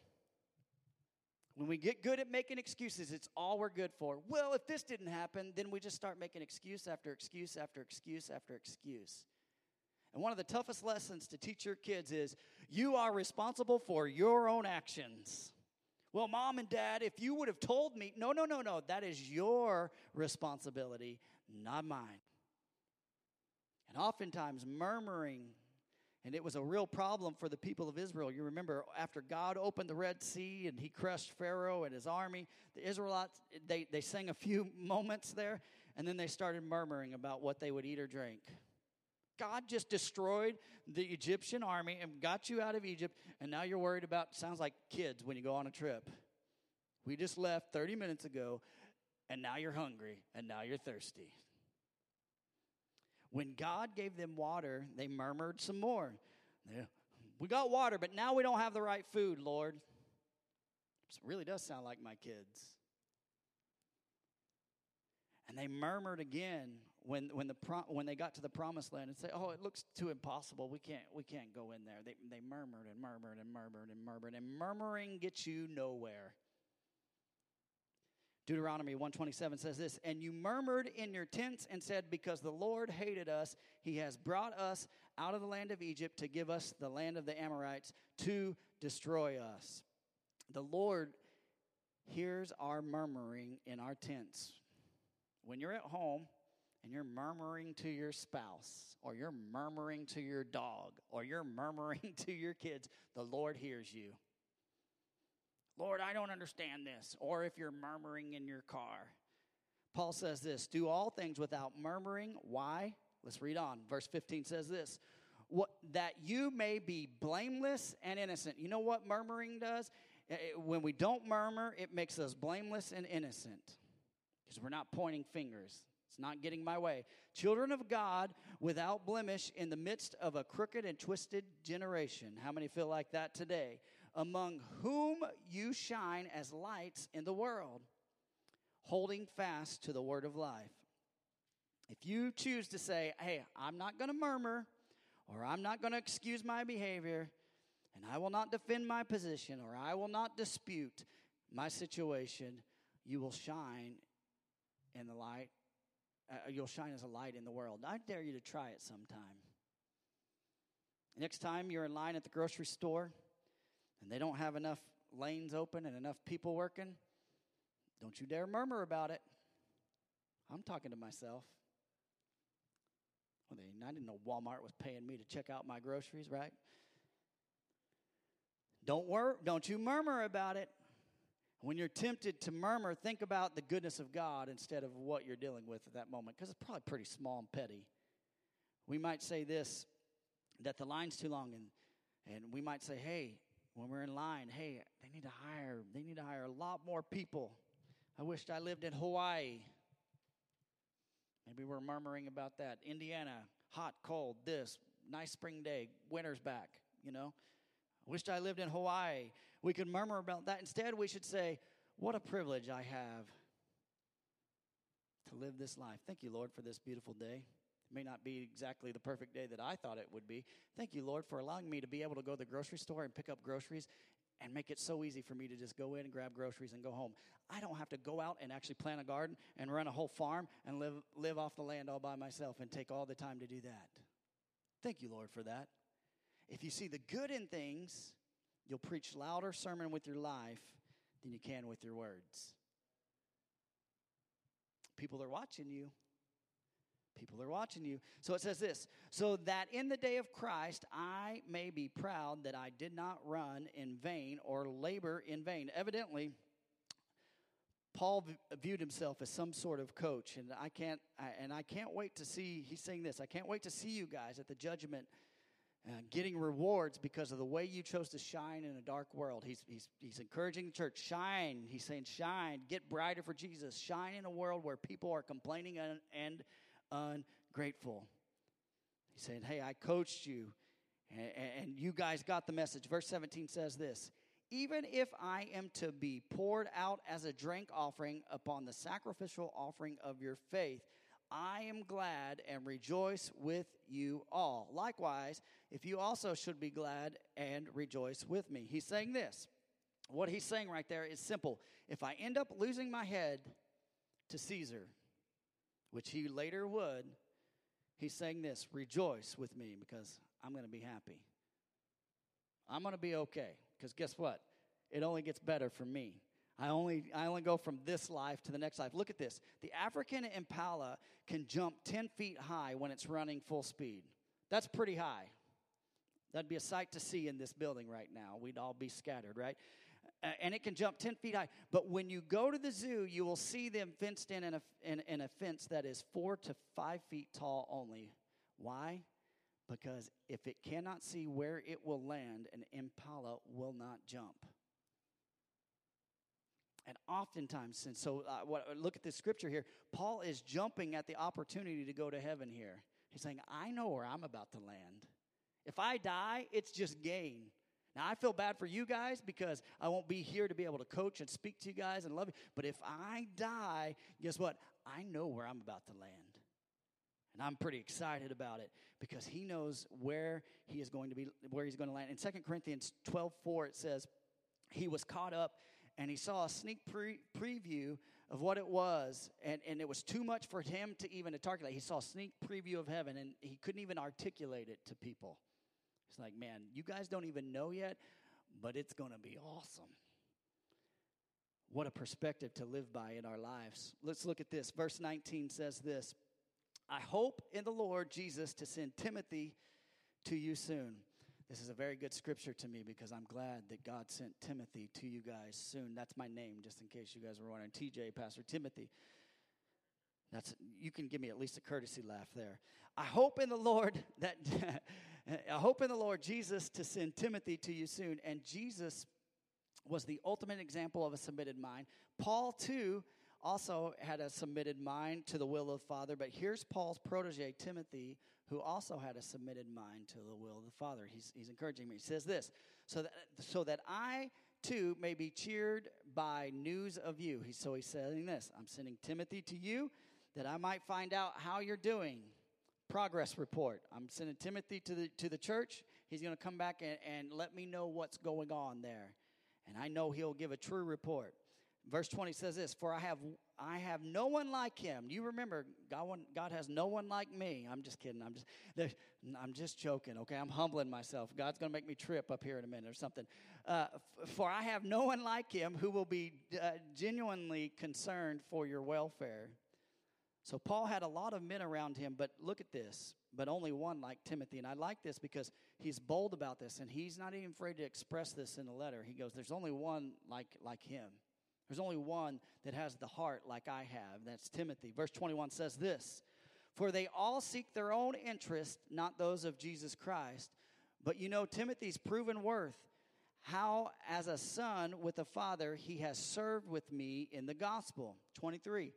A: When we get good at making excuses, it's all we're good for. Well, if this didn't happen, then we just start making excuse after excuse after excuse after excuse. And one of the toughest lessons to teach your kids is you are responsible for your own actions. Well, mom and dad, if you would have told me, no, no, no, no, that is your responsibility, not mine. And oftentimes, murmuring, and it was a real problem for the people of Israel. You remember after God opened the Red Sea and he crushed Pharaoh and his army, the Israelites, they, they sang a few moments there, and then they started murmuring about what they would eat or drink. God just destroyed the Egyptian army and got you out of Egypt, and now you're worried about, sounds like kids when you go on a trip. We just left 30 minutes ago, and now you're hungry, and now you're thirsty. When God gave them water, they murmured some more. We got water, but now we don't have the right food, Lord. It really does sound like my kids. And they murmured again when, when, the pro, when they got to the promised land and say, oh, it looks too impossible. We can't, we can't go in there. They, they murmured and murmured and murmured and murmured. And murmuring gets you nowhere. Deuteronomy 127 says this, And you murmured in your tents and said, Because the Lord hated us, he has brought us out of the land of Egypt to give us the land of the Amorites to destroy us. The Lord hears our murmuring in our tents. When you're at home and you're murmuring to your spouse, or you're murmuring to your dog, or you're murmuring to your kids, the Lord hears you. Lord, I don't understand this. Or if you're murmuring in your car. Paul says this do all things without murmuring. Why? Let's read on. Verse 15 says this what, that you may be blameless and innocent. You know what murmuring does? when we don't murmur, it makes us blameless and innocent because we're not pointing fingers. It's not getting my way. Children of God without blemish in the midst of a crooked and twisted generation. How many feel like that today? Among whom you shine as lights in the world, holding fast to the word of life. If you choose to say, hey, I'm not going to murmur, or I'm not going to excuse my behavior, and I will not defend my position, or I will not dispute my situation, you will shine in the light. Uh, you'll shine as a light in the world. I dare you to try it sometime. Next time you're in line at the grocery store and they don't have enough lanes open and enough people working, don't you dare murmur about it. I'm talking to myself. Well, they, I didn't know Walmart was paying me to check out my groceries, right? Don't wor- don't you murmur about it. When you're tempted to murmur, think about the goodness of God instead of what you're dealing with at that moment, because it's probably pretty small and petty. We might say this that the line's too long, and, and we might say, hey, when we're in line, hey, they need to hire, they need to hire a lot more people. I wished I lived in Hawaii. Maybe we're murmuring about that. Indiana, hot, cold, this, nice spring day, winter's back, you know. I wished I lived in Hawaii. We could murmur about that. Instead, we should say, What a privilege I have to live this life. Thank you, Lord, for this beautiful day. It may not be exactly the perfect day that I thought it would be. Thank you, Lord, for allowing me to be able to go to the grocery store and pick up groceries and make it so easy for me to just go in and grab groceries and go home. I don't have to go out and actually plant a garden and run a whole farm and live, live off the land all by myself and take all the time to do that. Thank you, Lord, for that. If you see the good in things, you'll preach louder sermon with your life than you can with your words. People are watching you. People are watching you. So it says this so that in the day of Christ I may be proud that I did not run in vain or labor in vain. Evidently, Paul viewed himself as some sort of coach, and I can't, I, and I can't wait to see. He's saying this. I can't wait to see you guys at the judgment, uh, getting rewards because of the way you chose to shine in a dark world. He's he's he's encouraging the church shine. He's saying shine, get brighter for Jesus. Shine in a world where people are complaining and, and ungrateful. He's saying, Hey, I coached you, and, and you guys got the message. Verse 17 says this Even if I am to be poured out as a drink offering upon the sacrificial offering of your faith, I am glad and rejoice with you all. Likewise, if you also should be glad and rejoice with me. He's saying this. What he's saying right there is simple. If I end up losing my head to Caesar, which he later would, he's saying this rejoice with me because I'm going to be happy. I'm going to be okay because guess what? It only gets better for me. I only, I only go from this life to the next life. Look at this. The African impala can jump 10 feet high when it's running full speed. That's pretty high. That'd be a sight to see in this building right now. We'd all be scattered, right? and it can jump 10 feet high. But when you go to the zoo, you will see them fenced in in a, in, in a fence that is four to five feet tall only. Why? Because if it cannot see where it will land, an impala will not jump. And oftentimes, and so uh, what, look at this scripture here. Paul is jumping at the opportunity to go to heaven here. He's saying, I know where I'm about to land. If I die, it's just gain. Now, I feel bad for you guys because I won't be here to be able to coach and speak to you guys and love you. But if I die, guess what? I know where I'm about to land. And I'm pretty excited about it because he knows where he is going to be, where he's going to land. In 2 Corinthians 12 4, it says, He was caught up and he saw a sneak pre- preview of what it was, and, and it was too much for him to even articulate. He saw a sneak preview of heaven, and he couldn't even articulate it to people. It's like, man, you guys don't even know yet, but it's going to be awesome. What a perspective to live by in our lives. Let's look at this. Verse 19 says this I hope in the Lord Jesus to send Timothy to you soon. This is a very good scripture to me because I'm glad that God sent Timothy to you guys soon. That's my name, just in case you guys were wondering. TJ, Pastor Timothy. That's you can give me at least a courtesy laugh there. I hope in the Lord that I hope in the Lord Jesus to send Timothy to you soon. And Jesus was the ultimate example of a submitted mind. Paul too also had a submitted mind to the will of the Father, but here's Paul's protege Timothy who also had a submitted mind to the will of the Father. He's, he's encouraging me. He says this so that, so that I too may be cheered by news of you. He, so he's saying this I'm sending Timothy to you that I might find out how you're doing. Progress report. I'm sending Timothy to the, to the church. He's going to come back and, and let me know what's going on there. And I know he'll give a true report. Verse 20 says this For I have I have no one like him. You remember, God, God has no one like me. I'm just kidding. I'm just, I'm just joking, okay? I'm humbling myself. God's going to make me trip up here in a minute or something. Uh, for I have no one like him who will be uh, genuinely concerned for your welfare. So Paul had a lot of men around him, but look at this, but only one like Timothy. And I like this because he's bold about this, and he's not even afraid to express this in the letter. He goes, There's only one like, like him. There's only one that has the heart like I have. That's Timothy. Verse 21 says this For they all seek their own interest, not those of Jesus Christ. But you know Timothy's proven worth, how as a son with a father he has served with me in the gospel. 23.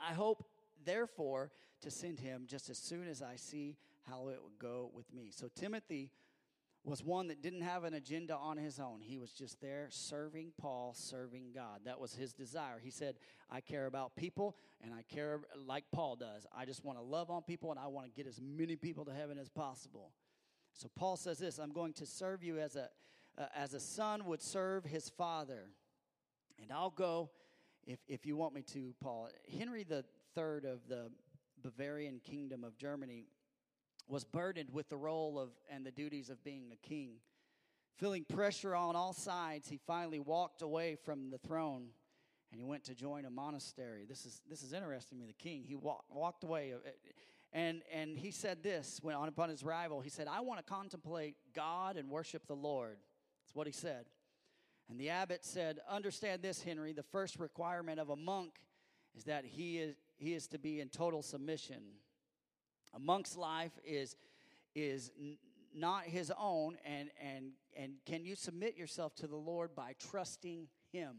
A: I hope, therefore, to send him just as soon as I see how it would go with me. So Timothy was one that didn't have an agenda on his own. He was just there serving Paul, serving God. That was his desire. He said, I care about people and I care like Paul does. I just want to love on people and I want to get as many people to heaven as possible. So Paul says this I'm going to serve you as a, uh, as a son would serve his father. And I'll go if, if you want me to, Paul. Henry the third of the Bavarian kingdom of Germany was burdened with the role of and the duties of being a king. Feeling pressure on all sides, he finally walked away from the throne and he went to join a monastery. This is this is interesting to me. The king he walked walked away, uh, and and he said this when on upon his arrival. He said, "I want to contemplate God and worship the Lord." That's what he said. And the abbot said, "Understand this, Henry. The first requirement of a monk is that he is he is to be in total submission." A monk's life is, is not his own, and, and, and can you submit yourself to the Lord by trusting him?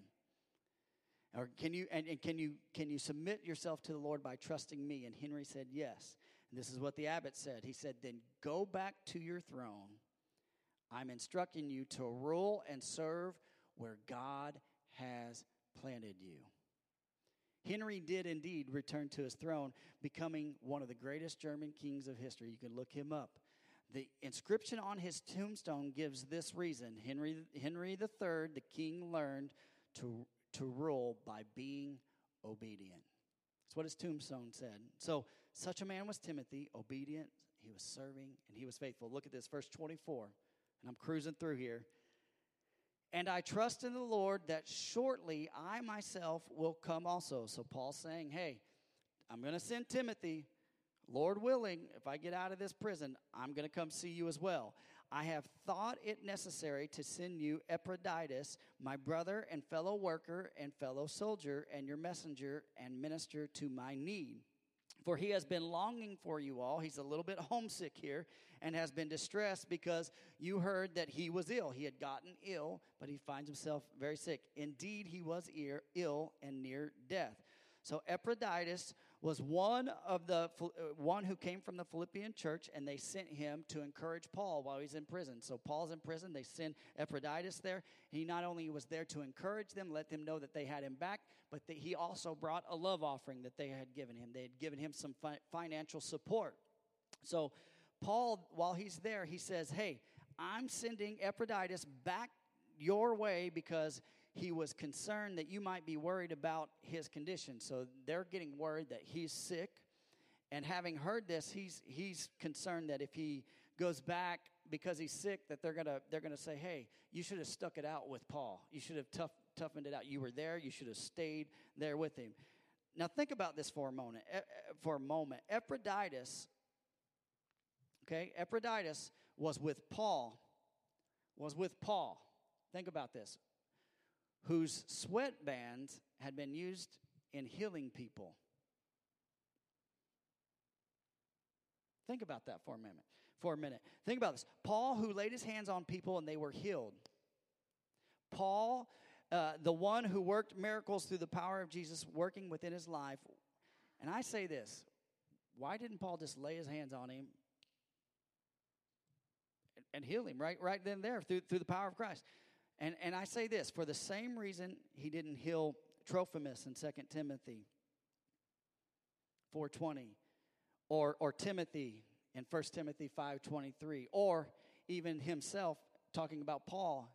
A: Or can you and, and can you can you submit yourself to the Lord by trusting me? And Henry said yes. And this is what the abbot said. He said, Then go back to your throne. I'm instructing you to rule and serve where God has planted you. Henry did indeed return to his throne, becoming one of the greatest German kings of history. You can look him up. The inscription on his tombstone gives this reason Henry, Henry III, the king, learned to, to rule by being obedient. That's what his tombstone said. So, such a man was Timothy, obedient, he was serving, and he was faithful. Look at this, verse 24. And I'm cruising through here. And I trust in the Lord that shortly I myself will come also. So Paul's saying, hey, I'm going to send Timothy. Lord willing, if I get out of this prison, I'm going to come see you as well. I have thought it necessary to send you Epaphroditus, my brother and fellow worker and fellow soldier, and your messenger and minister to my need. For he has been longing for you all. He's a little bit homesick here and has been distressed because you heard that he was ill. He had gotten ill, but he finds himself very sick. Indeed, he was ill and near death. So Epaphroditus was one of the uh, one who came from the Philippian church, and they sent him to encourage Paul while he's in prison. So Paul's in prison. They send Epaphroditus there. He not only was there to encourage them, let them know that they had him back, but that he also brought a love offering that they had given him. They had given him some fi- financial support. So Paul, while he's there, he says, "Hey, I'm sending Epaphroditus back your way because." he was concerned that you might be worried about his condition. So they're getting worried that he's sick. And having heard this, he's, he's concerned that if he goes back because he's sick, that they're gonna they're gonna say, "Hey, you should have stuck it out with Paul. You should have tough, toughened it out. You were there. You should have stayed there with him." Now think about this for a moment. For a moment, Epaphroditus, okay, Epaphroditus was with Paul, was with Paul. Think about this, whose sweatbands had been used in healing people. Think about that for a minute. For a minute. Think about this. Paul, who laid his hands on people and they were healed. Paul, uh, the one who worked miracles through the power of Jesus working within his life. And I say this why didn't Paul just lay his hands on him and, heal him right, right then there through, through the power of Christ? And, and I say this for the same reason he didn't heal Trophimus in 2 Timothy 4.20 or, or Timothy in 1 Timothy 5.23 or even himself talking about Paul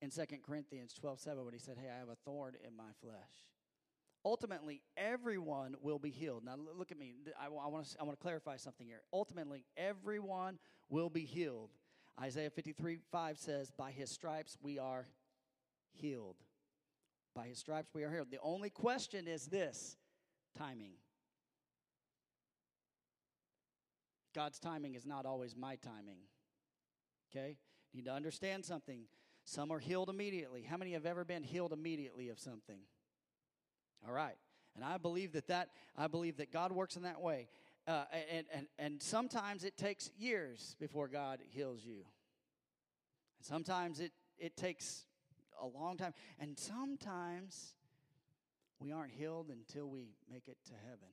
A: in 2 Corinthians 12.7 when he said, hey, I have a thorn in my flesh. Ultimately, everyone will be healed. Now, look at me. Th- I, want to I want to clarify something here. Ultimately, everyone will be healed. Isaiah 53 5 says, By his stripes we are healed. By his stripes we are healed. The only question is this timing. God's timing is not always my timing. Okay? You need to understand something. Some are healed immediately. How many have ever been healed immediately of something? All right. And I believe that that I believe that God works in that way. Uh, and, and, and sometimes it takes years before God heals you. And sometimes it, it takes a long time. And sometimes we aren't healed until we make it to heaven.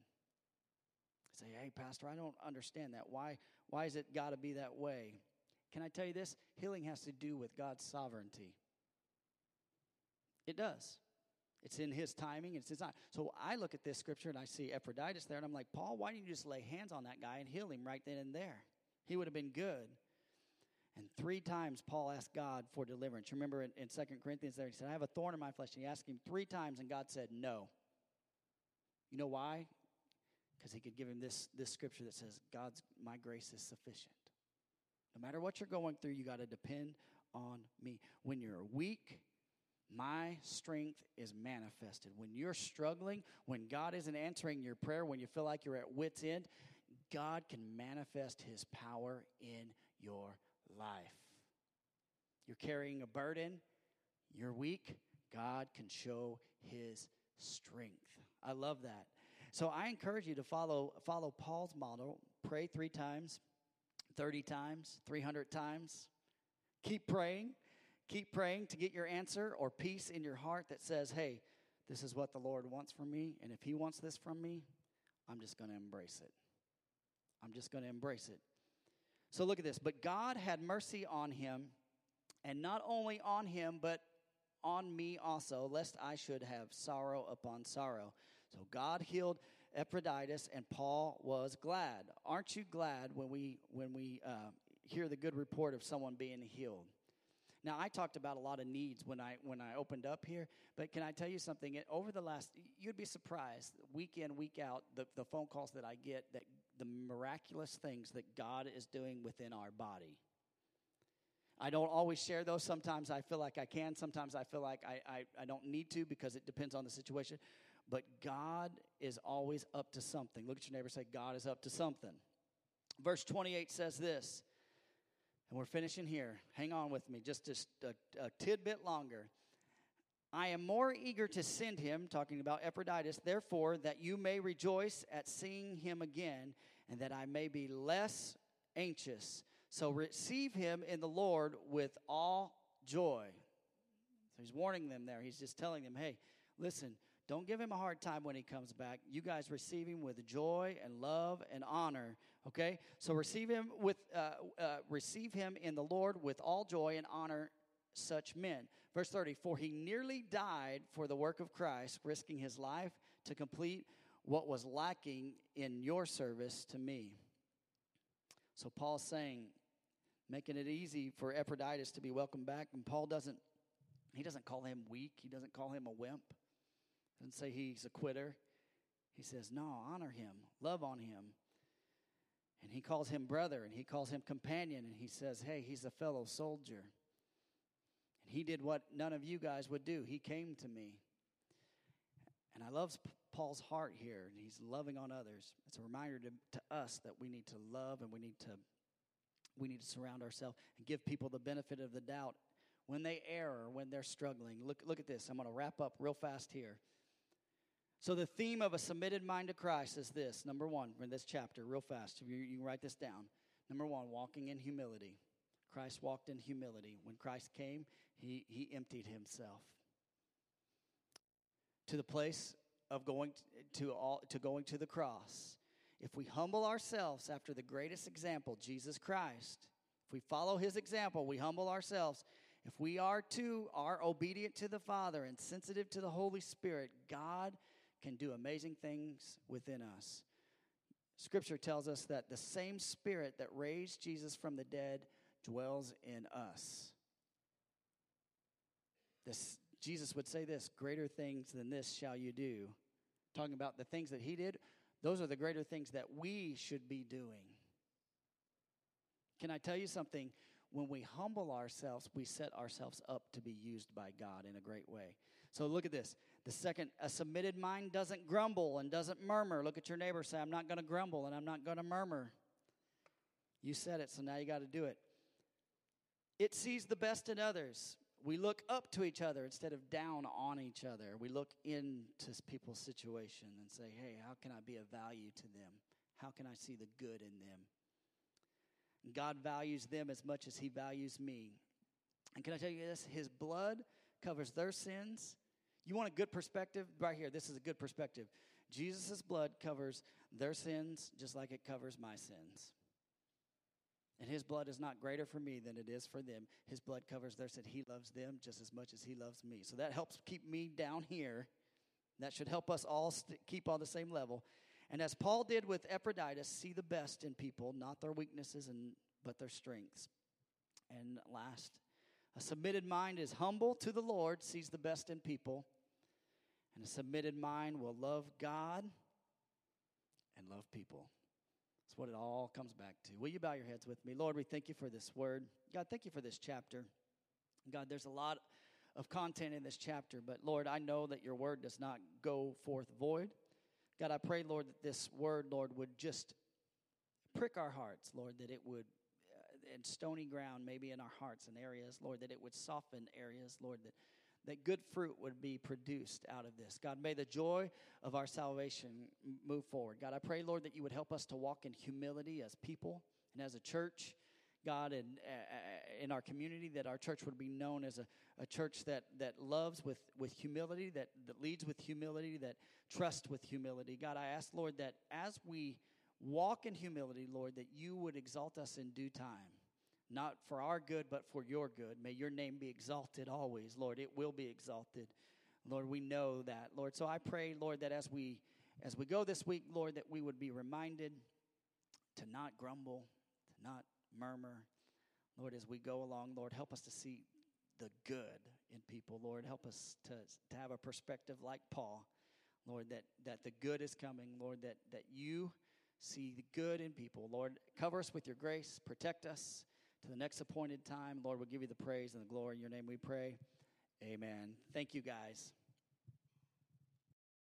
A: Say, hey, Pastor, I don't understand that. Why, why is it got to be that way? Can I tell you this? Healing has to do with God's sovereignty. It does. It's in his timing, it's his time. So I look at this scripture and I see Epaphroditus there, and I'm like, Paul, why didn't you just lay hands on that guy and heal him right then and there? He would have been good. And three times Paul asked God for deliverance. Remember in, in 2 Corinthians there, he said, I have a thorn in my flesh. And he asked him three times, and God said, No. You know why? Because he could give him this, this scripture that says, God's my grace is sufficient. No matter what you're going through, you got to depend on me. When you're weak, my strength is manifested. When you're struggling, when God isn't answering your prayer, when you feel like you're at wit's end, God can manifest his power in your life. You're carrying a burden, you're weak, God can show his strength. I love that. So I encourage you to follow follow Paul's model. Pray 3 times, 30 times, 300 times. Keep praying keep praying to get your answer or peace in your heart that says, hey, this is what the Lord wants from me. And if He wants this from me, I'm just going to embrace it. I'm just going to embrace it. So look at this. But God had mercy on him, and not only on him, but on me also, lest I should have sorrow upon sorrow. So God healed Epaphroditus, and Paul was glad. Aren't you glad when we when we uh, hear the good report of someone being healed? Now, I talked about a lot of needs when I when I opened up here, but can I tell you something? Over the last, you'd be surprised, week in, week out, the, the phone calls that I get that the miraculous things that God is doing within our body. I don't always share those. Sometimes I feel like I can. Sometimes I feel like I, I, I don't need to because it depends on the situation. But God is always up to something. Look at your neighbor say, God is up to something. Verse 28 says this. And we're finishing here. Hang on with me just, a, a tidbit longer. I am more eager to send him, talking about Epaphroditus, therefore, that you may rejoice at seeing him again, and that I may be less anxious. So receive him in the Lord with all joy. So he's warning them there. He's just telling them, hey, listen, don't give him a hard time when he comes back. You guys receive him with joy and love and honor. Okay, so receive him with uh, uh, receive him in the Lord with all joy and honor such men. Verse thirty: For he nearly died for the work of Christ, risking his life to complete what was lacking in your service to me. So Paul's saying, making it easy for Epaphroditus to be welcomed back, and Paul doesn't. He doesn't call him weak. He doesn't call him a wimp doesn't say he's a quitter. He says, no, honor him, love on him. And he calls him brother and he calls him companion and he says, hey, he's a fellow soldier. And he did what none of you guys would do. He came to me. And I love Paul's heart here, and he's loving on others. It's a reminder to, to us that we need to love and we need to we need to surround ourselves and give people the benefit of the doubt when they err when they're struggling. Look, look at this. I'm going to wrap up real fast here. So, the theme of a submitted mind to Christ is this number one, in this chapter, real fast. You, you can write this down. Number one, walking in humility. Christ walked in humility. When Christ came, he, he emptied himself to the place of going to, all, to going to the cross. If we humble ourselves after the greatest example, Jesus Christ, if we follow his example, we humble ourselves. If we are to are obedient to the Father and sensitive to the Holy Spirit, God can do amazing things within us. Scripture tells us that the same Spirit that raised Jesus from the dead dwells in us. This, Jesus would say this greater things than this shall you do. Talking about the things that he did, those are the greater things that we should be doing. Can I tell you something? When we humble ourselves, we set ourselves up to be used by God in a great way. So look at this. The second, a submitted mind doesn't grumble and doesn't murmur. Look at your neighbor, say, I'm not going to grumble and I'm not going to murmur. You said it, so now you got to do it. It sees the best in others. We look up to each other instead of down on each other. We look into people's situation and say, hey, how can I be of value to them? How can I see the good in them? God values them as much as He values me. And can I tell you this? His blood covers their sins you want a good perspective? Right here, this is a good perspective. Jesus' blood covers their sins just like it covers my sins. And his blood is not greater for me than it is for them. His blood covers their sin. He loves them just as much as he loves me. So that helps keep me down here. That should help us all st- keep on the same level. And as Paul did with Epaphroditus, see the best in people, not their weaknesses and but their strengths. And last, a submitted mind is humble to the Lord, sees the best in people, and a submitted mind will love God and love people. That's what it all comes back to. Will you bow your heads with me? Lord, we thank you for this word. God, thank you for this chapter. God, there's a lot of content in this chapter, but Lord, I know that your word does not go forth void. God, I pray, Lord, that this word, Lord, would just prick our hearts, Lord, that it would and stony ground maybe in our hearts and areas, Lord, that it would soften areas, Lord, that, that good fruit would be produced out of this. God, may the joy of our salvation move forward. God, I pray, Lord, that you would help us to walk in humility as people and as a church. God, and uh, in our community, that our church would be known as a, a church that, that loves with, with humility, that, that leads with humility, that trusts with humility. God, I ask, Lord, that as we walk in humility, Lord, that you would exalt us in due time not for our good, but for your good. May your name be exalted always, Lord. It will be exalted. Lord, we know that, Lord. So I pray, Lord, that as we as we go this week, Lord, that we would be reminded to not grumble, to not murmur. Lord, as we go along, Lord, help us to see the good in people. Lord, help us to, to have a perspective like Paul. Lord, that, that the good is coming. Lord, that, that you see the good in people. Lord, cover us with your grace, protect us to the next appointed time. Lord, we'll give you the praise and the glory. In your name we pray. Amen. Thank you, guys.